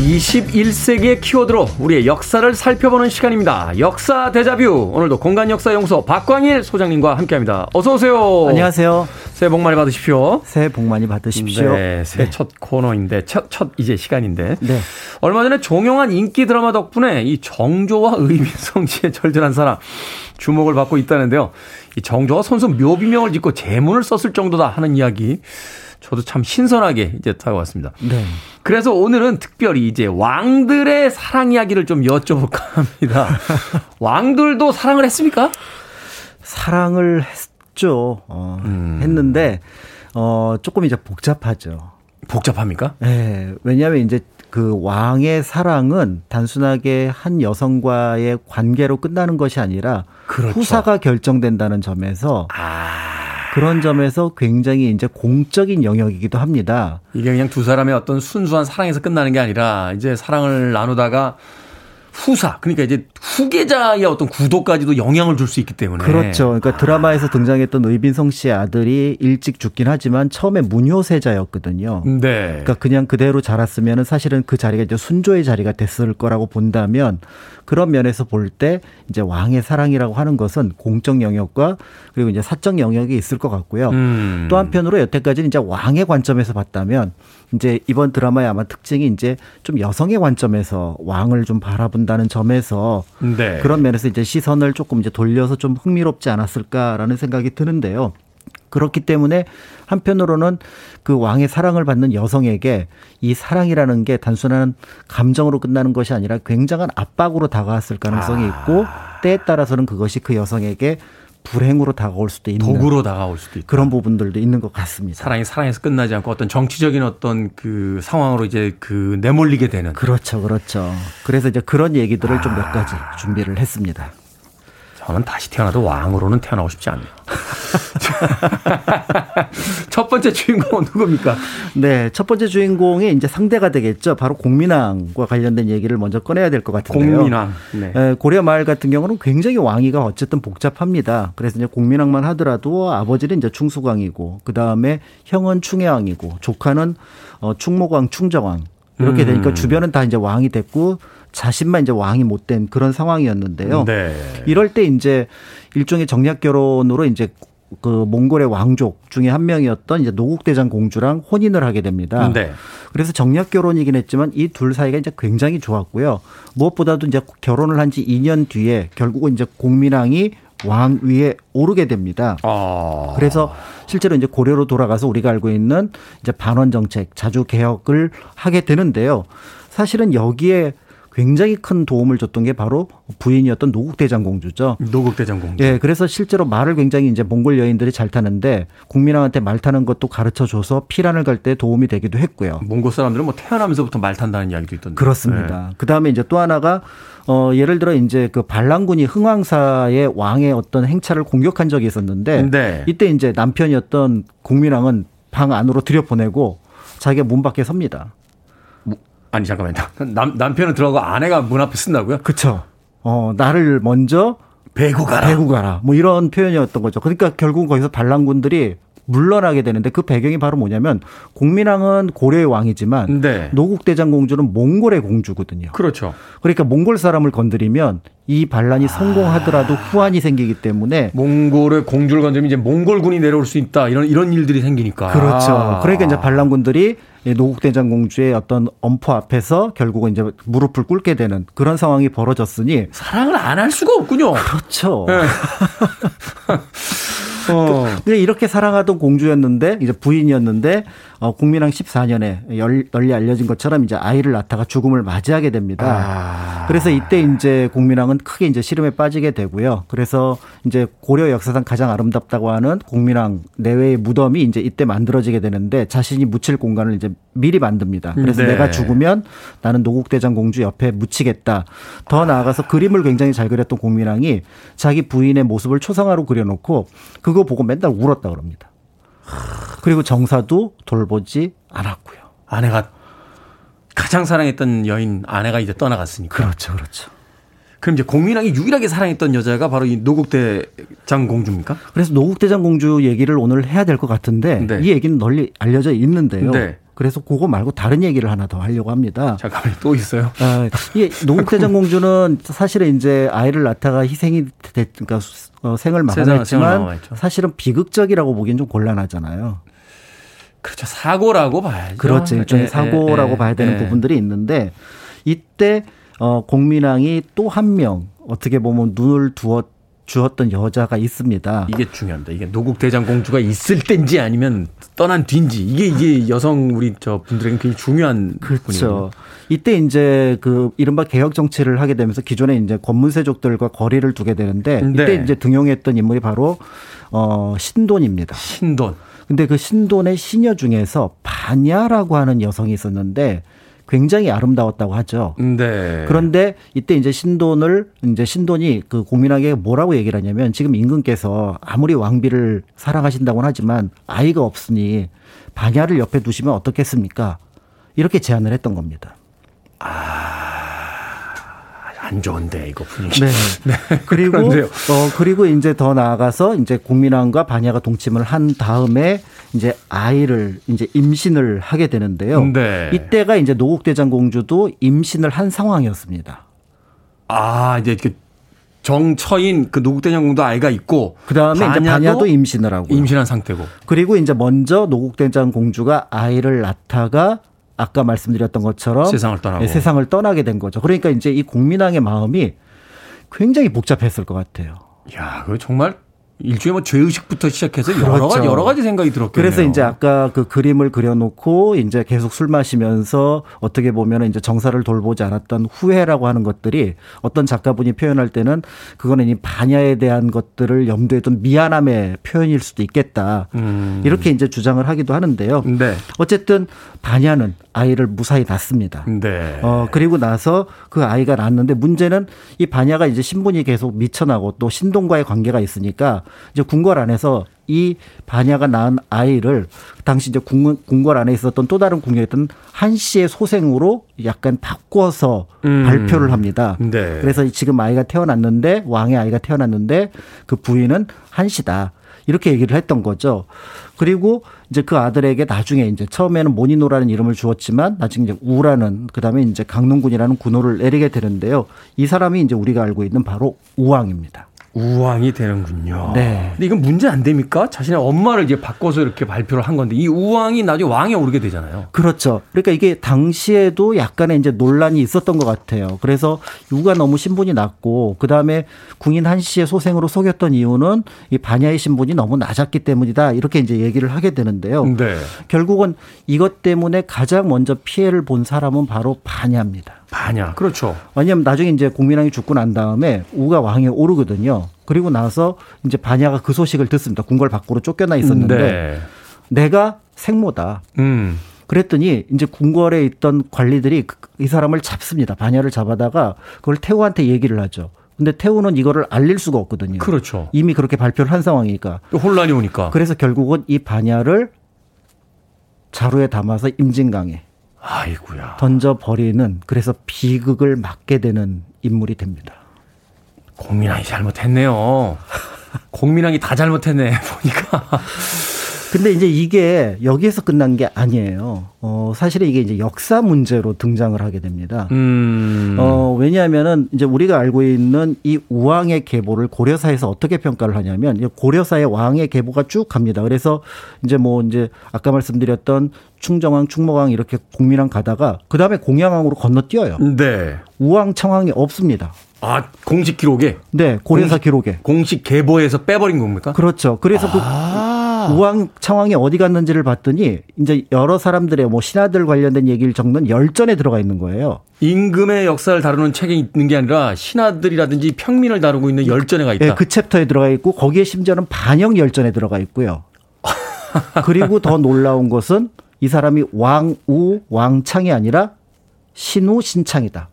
21세기의 키워드로 우리의 역사를 살펴보는 시간입니다. 역사 대자뷰. 오늘도 공간 역사 연구소 박광일 소장님과 함께합니다. 어서 오세요. 안녕하세요. 새해 복 많이 받으십시오. 새해 복 많이 받으십시오. 네, 새해 네. 첫 코너인데 첫, 첫 이제 시간인데 네. 얼마 전에 종영한 인기 드라마 덕분에 이 정조와 의민성씨에 절절한 사람 주목을 받고 있다는데요. 이 정조가 손수 묘비명을 짓고 제문을 썼을 정도다 하는 이야기 저도 참 신선하게 이제 타고 왔습니다. 네. 그래서 오늘은 특별히 이제 왕들의 사랑 이야기를 좀 여쭤볼까 합니다. 왕들도 사랑을 했습니까? 사랑을 했죠. 어, 음. 했는데 어 조금 이제 복잡하죠. 복잡합니까? 예. 왜냐하면 이제 그 왕의 사랑은 단순하게 한 여성과의 관계로 끝나는 것이 아니라 그렇죠. 후사가 결정된다는 점에서 아, 그런 점에서 굉장히 이제 공적인 영역이기도 합니다. 이게 그냥 두 사람의 어떤 순수한 사랑에서 끝나는 게 아니라 이제 사랑을 나누다가 후사 그러니까 이제 후계자의 어떤 구도까지도 영향을 줄 수 있기 때문에 그렇죠. 그러니까 드라마에서 등장했던 의빈성 씨의 아들이 일찍 죽긴 하지만 처음에 문효세자였거든요. 네. 그러니까 그냥 그대로 자랐으면 사실은 그 자리가 이제 순조의 자리가 됐을 거라고 본다면 그런 면에서 볼 때 이제 왕의 사랑이라고 하는 것은 공적 영역과 그리고 이제 사적 영역이 있을 것 같고요. 음. 또 한편으로 여태까지는 이제 왕의 관점에서 봤다면 이제 이번 드라마의 아마 특징이 이제 좀 여성의 관점에서 왕을 좀 바라본 다는 점에서 네. 그런 면에서 이제 시선을 조금 이제 돌려서 좀 흥미롭지 않았을까라는 생각이 드는데요. 그렇기 때문에 한편으로는 그 왕의 사랑을 받는 여성에게 이 사랑이라는 게 단순한 감정으로 끝나는 것이 아니라 굉장한 압박으로 다가왔을 가능성이 있고 때에 따라서는 그것이 그 여성에게 불행으로 다가올 수도 있는 도구로 다가올 수도 있다. 그런 부분들도 있는 것 같습니다. 사랑이 사랑에서 끝나지 않고 어떤 정치적인 어떤 그 상황으로 이제 그 내몰리게 되는. 그렇죠, 그렇죠. 그래서 이제 그런 얘기들을 좀몇 가지 준비를 했습니다. 저는 다시 태어나도 왕으로는 태어나고 싶지 않네요. 첫 번째 주인공은 누굽니까? 네, 첫 번째 주인공이 이제 상대가 되겠죠. 바로 공민왕과 관련된 얘기를 먼저 꺼내야 될 것 같은데요. 공민왕. 네. 에, 고려 마을 같은 경우는 굉장히 왕위가 어쨌든 복잡합니다. 그래서 이제 공민왕만 하더라도 아버지는 이제 충수광이고 그 다음에 형은 충해왕이고 조카는 어, 충목왕, 충정왕 이렇게 음. 되니까 주변은 다 이제 왕이 됐고 자신만 이제 왕이 못 된 그런 상황이었는데요. 네. 이럴 때 이제 일종의 정략 결혼으로 이제 그 몽골의 왕족 중에 한 명이었던 이제 노국 대장 공주랑 혼인을 하게 됩니다. 네. 그래서 정략 결혼이긴 했지만 이 둘 사이가 이제 굉장히 좋았고요. 무엇보다도 이제 결혼을 한 지 2년 뒤에 결국은 이제 공민왕이 왕 위에 오르게 됩니다. 아. 그래서 실제로 이제 고려로 돌아가서 우리가 알고 있는 이제 반원 정책, 자주 개혁을 하게 되는데요. 사실은 여기에 굉장히 큰 도움을 줬던 게 바로 부인이었던 노국대장 공주죠. 노국대장 공주. 예, 그래서 실제로 말을 굉장히 이제 몽골 여인들이 잘 타는데 국민왕한테 말 타는 것도 가르쳐 줘서 피란을 갈 때 도움이 되기도 했고요. 몽골 사람들은 뭐 태어나면서부터 말 탄다는 이야기도 있던데. 그렇습니다. 그 다음에 이제 또 하나가 어 예를 들어 이제 그 반란군이 흥왕사의 왕의 어떤 행차를 공격한 적이 있었는데 네. 이때 이제 남편이었던 국민왕은 방 안으로 들여보내고 자기가 문 밖에 섭니다. 뭐, 아니 잠깐만요. 남 남편은 들어가고 아내가 문 앞에 쓴다고요? 그쵸. 어, 나를 먼저 배구 가라. 배구 가라. 뭐 이런 표현이었던 거죠. 그러니까 결국은 거기서 반란군들이 물러나게 되는데 그 배경이 바로 뭐냐면 공민왕은 고려의 왕이지만 네. 노국대장 공주는 몽골의 공주거든요. 그렇죠. 그러니까 몽골 사람을 건드리면 이 반란이 성공하더라도 후환이 생기기 때문에 몽골의 공주를 건드리면 이제 몽골군이 내려올 수 있다. 이런 이런 일들이 생기니까. 그렇죠. 그러니까 이제 반란군들이 이 노국대장 공주의 어떤 엄포 앞에서 결국은 이제 무릎을 꿇게 되는 그런 상황이 벌어졌으니 사랑을 안 할 수가 없군요. 그렇죠. 네. 어. 근데 이렇게 사랑하던 공주였는데 이제 부인이었는데 어, 국민왕 14년에 널리 알려진 것처럼 이제 아이를 낳다가 죽음을 맞이하게 됩니다. 아. 그래서 이때 이제 국민왕은 크게 이제 시름에 빠지게 되고요. 그래서 이제 고려 역사상 가장 아름답다고 하는 국민왕 내외의 무덤이 이제 이때 만들어지게 되는데 자신이 묻힐 공간을 이제 미리 만듭니다. 그래서 네. 내가 죽으면 나는 노국대장 공주 옆에 묻히겠다. 더 나아가서 그림을 굉장히 잘 그렸던 공민왕이 자기 부인의 모습을 초상화로 그려놓고 그거 보고 맨날 울었다 그럽니다. 그리고 정사도 돌보지 않았고요. 아내가 가장 사랑했던 여인 아내가 이제 떠나갔으니까. 그렇죠, 그렇죠. 그럼 이제 공민왕이 유일하게 사랑했던 여자가 바로 이 노국대장 공주입니까? 그래서 노국대장 공주 얘기를 오늘 해야 될 것 같은데 네. 이 얘기는 널리 알려져 있는데요. 네. 그래서 그거 말고 다른 얘기를 하나 더 하려고 합니다. 잠깐만요. 또 있어요. 아, 이 노국대장 공주는 사실은 이제 아이를 낳다가 희생이 됐, 그러니까 어, 생을 마감했죠. 사실은 비극적이라고 보기엔 좀 곤란하잖아요. 그렇죠. 사고라고 봐야죠. 그렇죠. 일종의 예, 사고라고 예, 봐야 되는 예. 부분들이 있는데 이때 어 공민왕이 또 한 명 어떻게 보면 눈을 두었 주었던 여자가 있습니다. 이게 중요합니다. 이게 노국 대장 공주가 있을 때인지 아니면 떠난 뒤인지 이게 이게 여성 우리 저 분들에게 굉장히 중요한. 그렇죠. 이때 이제 그 이른바 개혁 정치를 하게 되면서 기존에 이제 권문세족들과 거리를 두게 되는데 네. 이때 이제 등용했던 인물이 바로 어 신돈입니다. 신돈. 근데 그 신돈의 시녀 중에서 반야라고 하는 여성이 있었는데 굉장히 아름다웠다고 하죠. 네. 그런데 이때 이제 신돈을 이제 신돈이 그 공민왕에게 뭐라고 얘기를 하냐면 지금 임금께서 아무리 왕비를 사랑하신다고는 하지만 아이가 없으니 반야를 옆에 두시면 어떻겠습니까? 이렇게 제안을 했던 겁니다. 안 좋은데 이거 분위기. 네. 그리고 그런데요. 어 그리고 이제 더 나아가서 이제 국민왕과 반야가 동침을 한 다음에 이제 아이를 이제 임신을 하게 되는데요. 네. 이때가 이제 노국대장 공주도 임신을 한 상황이었습니다. 아 이제 그 정처인 그 노국대장 공도 아이가 있고 그 다음에 이제 반야도 임신을 하고 임신한 상태고. 그리고 이제 먼저 노국대장 공주가 아이를 낳다가 아까 말씀드렸던 것처럼 세상을 떠나고. 네, 세상을 떠나게 된 거죠. 그러니까 이제 이 공민왕의 마음이 굉장히 복잡했을 것 같아요. 야, 그 정말 일종의 뭐 죄의식부터 시작해서 여러 그렇죠. 가지 여러 가지 생각이 들었겠네요. 그래서 이제 아까 그 그림을 그려놓고 이제 계속 술 마시면서 어떻게 보면 이제 정사를 돌보지 않았던 후회라고 하는 것들이 어떤 작가분이 표현할 때는 그거는 이 반야에 대한 것들을 염두에 둔 미안함의 표현일 수도 있겠다. 음. 이렇게 이제 주장을 하기도 하는데요. 네. 어쨌든 반야는 아이를 무사히 낳습니다. 네. 어, 그리고 나서 그 아이가 낳았는데 문제는 이 반야가 이제 신분이 계속 미쳐나고 또 신동과의 관계가 있으니까 이제 궁궐 안에서 이 반야가 낳은 아이를 당시 이제 궁, 궁궐 안에 있었던 또 다른 궁녀였던 한 씨의 소생으로 약간 바꿔서 음. 발표를 합니다. 네. 그래서 지금 아이가 태어났는데 왕의 아이가 태어났는데 그 부인은 한 씨다. 이렇게 얘기를 했던 거죠. 그리고 이제 그 아들에게 나중에 이제 처음에는 모니노라는 이름을 주었지만 나중에 이제 우라는 그다음에 이제 강릉군이라는 군호를 내리게 되는데요. 이 사람이 이제 우리가 알고 있는 바로 우왕입니다. 우왕이 되는군요. 네. 근데 이건 문제 안 됩니까? 자신의 엄마를 이제 바꿔서 이렇게 발표를 한 건데 이 우왕이 나중에 왕에 오르게 되잖아요. 그렇죠. 그러니까 이게 당시에도 약간의 이제 논란이 있었던 것 같아요. 그래서 유가 너무 신분이 낮고 그 다음에 궁인 한 씨의 소생으로 속였던 이유는 이 반야의 신분이 너무 낮았기 때문이다. 이렇게 이제 얘기를 하게 되는데요. 네. 결국은 이것 때문에 가장 먼저 피해를 본 사람은 바로 반야입니다. 반야. 그렇죠. 왜냐하면 나중에 이제 국민왕이 죽고 난 다음에 우가 왕에 오르거든요. 그리고 나서 이제 반야가 그 소식을 듣습니다. 궁궐 밖으로 쫓겨나 있었는데 네. 내가 생모다. 음. 그랬더니 이제 궁궐에 있던 관리들이 그- 이 사람을 잡습니다. 반야를 잡아다가 그걸 태우한테 얘기를 하죠. 근데 태우는 이거를 알릴 수가 없거든요. 그렇죠. 이미 그렇게 발표를 한 상황이니까. 또 혼란이 오니까. 그래서 결국은 이 반야를 자루에 담아서 임진강에 아이고야. 던져 버리는 그래서 비극을 맞게 되는 인물이 됩니다. 공민왕이 잘못했네요. 공민왕이 다 잘못했네 보니까. 근데 이제 이게 여기에서 끝난 게 아니에요. 어, 사실은 이게 이제 역사 문제로 등장을 하게 됩니다. 음. 어, 왜냐하면은 이제 우리가 알고 있는 이 우왕의 계보를 고려사에서 어떻게 평가를 하냐면 이 고려사의 왕의 계보가 쭉 갑니다. 그래서 이제 뭐 이제 아까 말씀드렸던 충정왕, 충모왕 이렇게 공민왕 가다가 그 다음에 공양왕으로 건너뛰어요. 네. 우왕, 청왕이 없습니다. 아 공식 기록에 네, 고려사 공식- 기록에. 공식 계보에서 빼버린 겁니까? 그렇죠. 그래서 그 우왕, 청왕이 어디 갔는지를 봤더니 이제 여러 사람들의 뭐 신하들 관련된 얘기를 적는 열전에 들어가 있는 거예요. 임금의 역사를 다루는 책이 있는 게 아니라 신하들이라든지 평민을 다루고 있는 열전에 가 있다. 예, 그 챕터에 들어가 있고 거기에 심지어는 반영 열전에 들어가 있고요. 그리고 더 놀라운 것은 이 사람이 왕우 왕창이 아니라 신우 신창이다.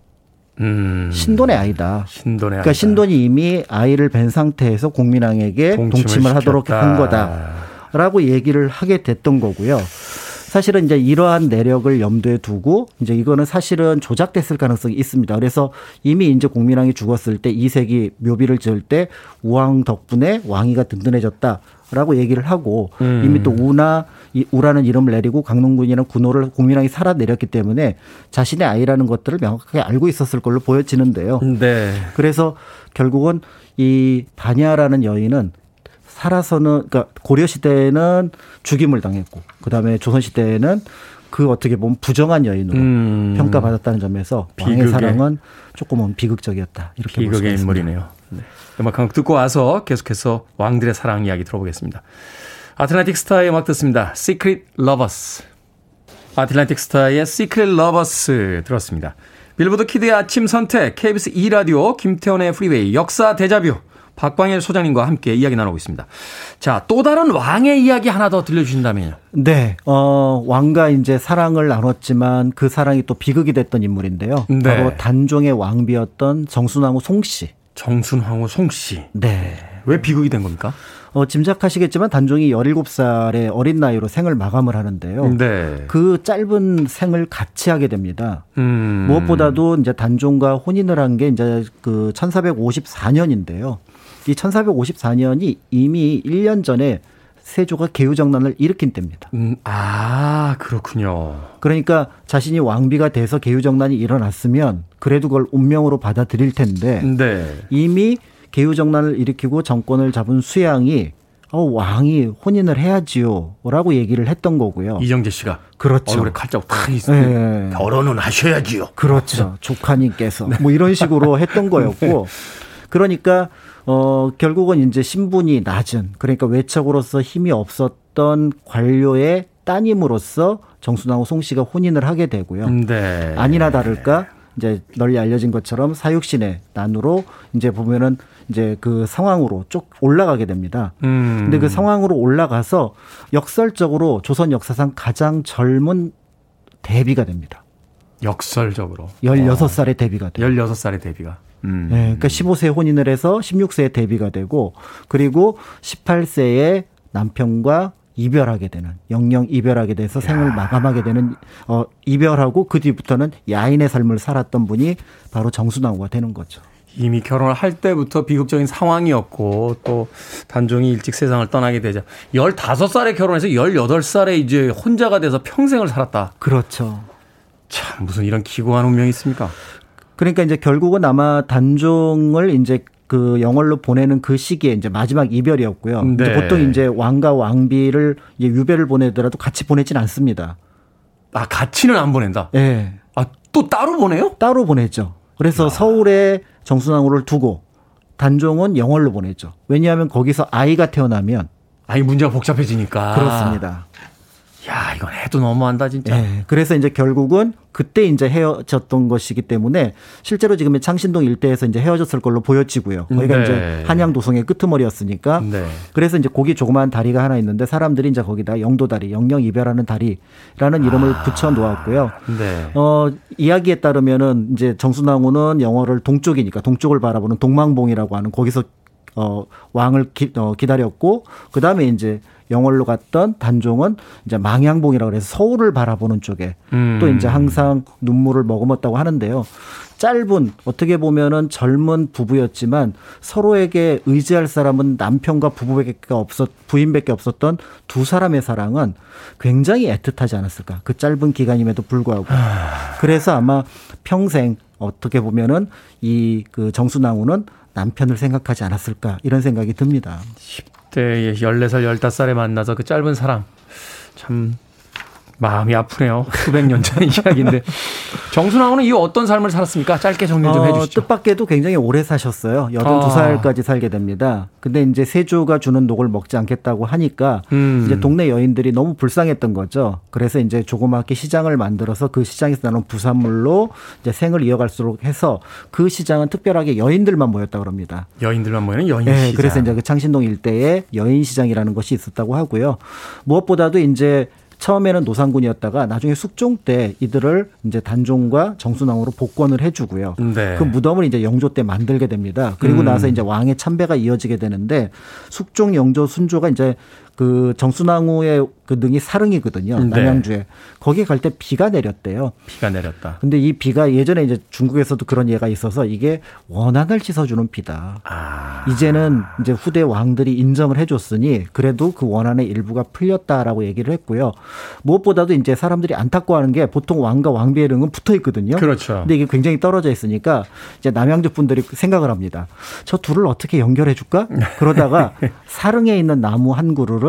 음. 신돈의 아이다. 신돈의 그러니까 아이다. 신돈이 이미 아이를 뵌 상태에서 공민왕에게 동침을 동침을, 하도록. 한 거다 라고 얘기를 하게 됐던 거고요. 사실은 이제 이러한 내력을 염두에 두고 이제 이거는 사실은 조작됐을 가능성이 있습니다. 그래서 이미 이제 공민왕이 죽었을 때 이색이 묘비를 지을 때 우왕 덕분에 왕위가 든든해졌다라고 얘기를 하고 음. 이미 또 우나 이 우라는 이름을 내리고 강릉군이라는 군호를 공민왕이 살아내렸기 때문에 자신의 아이라는 것들을 명확하게 알고 있었을 걸로 보여지는데요. 네. 그래서 결국은 이 반야라는 여인은 살아서는 그러니까 고려 시대에는 죽임을 당했고 그다음에 조선 시대에는 그 어떻게 보면 부정한 여인으로 음. 평가받았다는 점에서 왕의 비극의- 사랑은 조금은 비극적이었다 이렇게 비극의. 인물이네요. 네. 음악 한곡 듣고 와서 계속해서 왕들의 사랑 이야기 들어보겠습니다. 아틀란틱 스타의 음악 듣습니다. Secret Lovers. 아틀란틱 스타의 Secret Lovers 들었습니다. 빌보드 kid의 아침 선택 KBS 2라디오 김태훈의 프리웨이 역사 데자뷰 박광일 소장님과 함께 이야기 나누고 있습니다. 자, 또 다른 왕의 이야기 하나 더 들려주신다면요. 네, 어, 왕과 이제 사랑을 나눴지만 그 사랑이 또 비극이 됐던 인물인데요. 네. 바로 단종의 왕비였던 정순왕후 송씨. 정순황후 송씨. 네. 왜 비극이 된 겁니까? 어, 짐작하시겠지만 단종이 17살의 어린 나이로 생을 마감을 하는데요. 네. 그 짧은 생을 같이 하게 됩니다. 음. 무엇보다도 이제 단종과 혼인을 한 게 이제 그 1454년인데요. 이 1454년이 이미 1년 전에 세조가 개유정난을 일으킨 때입니다. 음, 아, 그렇군요. 그러니까 자신이 왕비가 돼서 개유정난이 일어났으면 그래도 그걸 운명으로 받아들일 텐데 네. 이미 개유정난을 일으키고 정권을 잡은 수양이 어, 왕이 혼인을 해야지요 라고 얘기를 했던 거고요. 이정재 씨가 그렇죠. 얼굴에 칼자국 탁 있어요. 네. 결혼은 하셔야지요. 그렇죠. 조카님께서 뭐 이런 식으로 했던 거였고 그러니까 어 결국은 이제 신분이 낮은 그러니까 외척으로서 힘이 없었던 관료의 따님으로서 정순하고 송 씨가 혼인을 하게 되고요. 네. 아니나 다를까 이제 널리 알려진 것처럼 사육신의 난으로 이제 보면은 이제 그 상황으로 쭉 올라가게 됩니다. 음. 근데 그 상황으로 올라가서 역설적으로 조선 역사상 가장 젊은 데뷔가 됩니다. 역설적으로. 16살의 데뷔가 돼요. 16살의 데뷔가. 음. 네, 그러니까 15세에 혼인을 해서 16세에 데뷔가 되고 그리고 18세에 남편과 이별하게 되는 영영 이별하게 돼서 생을 마감하게 되는 어 이별하고 그 뒤부터는 야인의 삶을 살았던 분이 바로 정순왕후가 되는 거죠. 이미 결혼을 할 때부터 비극적인 상황이었고 또 단종이 일찍 세상을 떠나게 되자 15살에 결혼해서 18살에 이제 혼자가 돼서 평생을 살았다. 그렇죠. 참 무슨 이런 기구한 운명이 있습니까? 그러니까 이제 결국은 아마 단종을 이제 그 영월로 보내는 그 시기에 이제 마지막 이별이었고요. 이제 네. 보통 이제 왕과 왕비를 이제 유배를 보내더라도 같이 보내진 않습니다. 아 같이는 안 보낸다. 예. 네. 아또 따로 보내요? 따로 보내죠. 그래서 서울에 정순왕후를 두고 단종은 영월로 보내죠. 왜냐하면 거기서 아이가 태어나면 아니 문제가 복잡해지니까. 그렇습니다. 야 이건 해도 너무한다 진짜. 네. 그래서 이제 결국은 그때 이제 헤어졌던 것이기 때문에 실제로 지금 창신동 일대에서 이제 헤어졌을 걸로 보여지고요. 거기가 네. 이제 한양 도성의 끄트머리였으니까. 네. 그래서 이제 거기 조그마한 다리가 하나 있는데 사람들이 이제 거기다 영도다리, 영영 이별하는 다리라는 이름을 붙여 놓았고요. 네. 어, 이야기에 따르면은 이제 정순왕후는 영어를 동쪽이니까 동쪽을 바라보는 동망봉이라고 하는 거기서 어, 왕을 기, 어, 기다렸고 그 다음에 이제 영월로 갔던 단종은 이제 망향봉이라고 그래서 서울을 바라보는 쪽에 음. 또 이제 항상 눈물을 머금었다고 하는데요. 짧은 어떻게 보면은 젊은 부부였지만 서로에게 의지할 사람은 남편과 부부밖에 없었 부인밖에 없었던 두 사람의 사랑은 굉장히 애틋하지 않았을까 그 짧은 기간임에도 불구하고 그래서 아마 평생 어떻게 보면은 이 그 정순왕후는 남편을 생각하지 않았을까 이런 생각이 듭니다. 10대에 14살, 15살에 만나서 그 짧은 사랑. 참 마음이 아프네요. 수백 년 전 이야기인데. 정순왕후는 이 어떤 삶을 살았습니까? 짧게 정리 좀 어, 해주시죠. 뜻밖에도 굉장히 오래 사셨어요. 82살까지 살게 됩니다. 근데 이제 세조가 주는 녹을 먹지 않겠다고 하니까 음. 이제 동네 여인들이 너무 불쌍했던 거죠. 그래서 이제 조그맣게 시장을 만들어서 그 시장에서 나는 부산물로 이제 생을 이어갈수록 해서 그 시장은 특별하게 여인들만 모였다고 합니다. 여인들만 모이는 여인 네, 시장. 그래서 이제 그 창신동 일대에 여인 시장이라는 것이 있었다고 하고요. 무엇보다도 이제 처음에는 노상군이었다가 나중에 숙종 때 이들을 이제 단종과 정순왕으로 복권을 해주고요. 네. 그 무덤을 이제 영조 때 만들게 됩니다. 그리고 음. 나서 이제 왕의 참배가 이어지게 되는데 숙종, 영조, 순조가 이제 그 정순왕후의 그 능이 사릉이거든요. 네. 남양주에 거기 갈 때 비가 내렸대요. 비가 내렸다. 근데 이 비가 예전에 이제 중국에서도 그런 예가 있어서 이게 원한을 씻어주는 비다. 아. 이제는 이제 후대 왕들이 인정을 해줬으니 그래도 그 원한의 일부가 풀렸다라고 얘기를 했고요. 무엇보다도 이제 사람들이 안타까워하는 게 보통 왕과 왕비의 릉은 붙어 있거든요. 그렇죠. 근데 이게 굉장히 떨어져 있으니까 이제 남양주 분들이 생각을 합니다. 저 둘을 어떻게 연결해 줄까? 그러다가 사릉에 있는 나무 한 그루를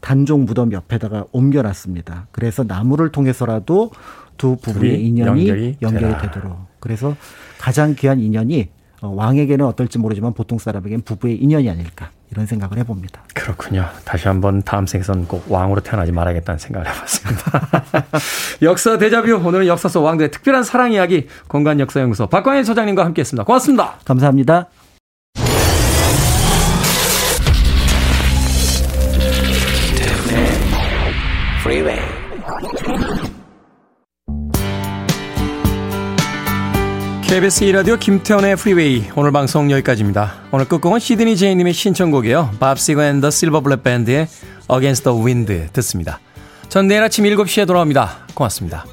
단종 무덤 옆에다가 옮겨놨습니다. 그래서 나무를 통해서라도 두 부부의 인연이 연결이 연결이. 되도록. 그래서 가장 귀한 인연이 어, 왕에게는 어떨지 모르지만 보통 사람에게는 부부의 인연이 아닐까 이런 생각을 해봅니다. 그렇군요. 다시 한번 다음 생에선 꼭 왕으로 태어나지 말아야겠다는 생각을 해봤습니다. 역사 대자뷰 오늘은 역사 속 왕들의 특별한 사랑 이야기 공간 역사연구소 박광일 소장님과 함께했습니다. 고맙습니다. 감사합니다. KBS 2라디오 김태훈의 프리웨이 오늘 방송 여기까지입니다. 오늘 끝곡은 시드니 제이님의 신청곡이에요. 밥 시거 앤 더 실버 불릿 밴드의 Against the Wind 듣습니다. 전 내일 아침 7시에 돌아옵니다. 고맙습니다.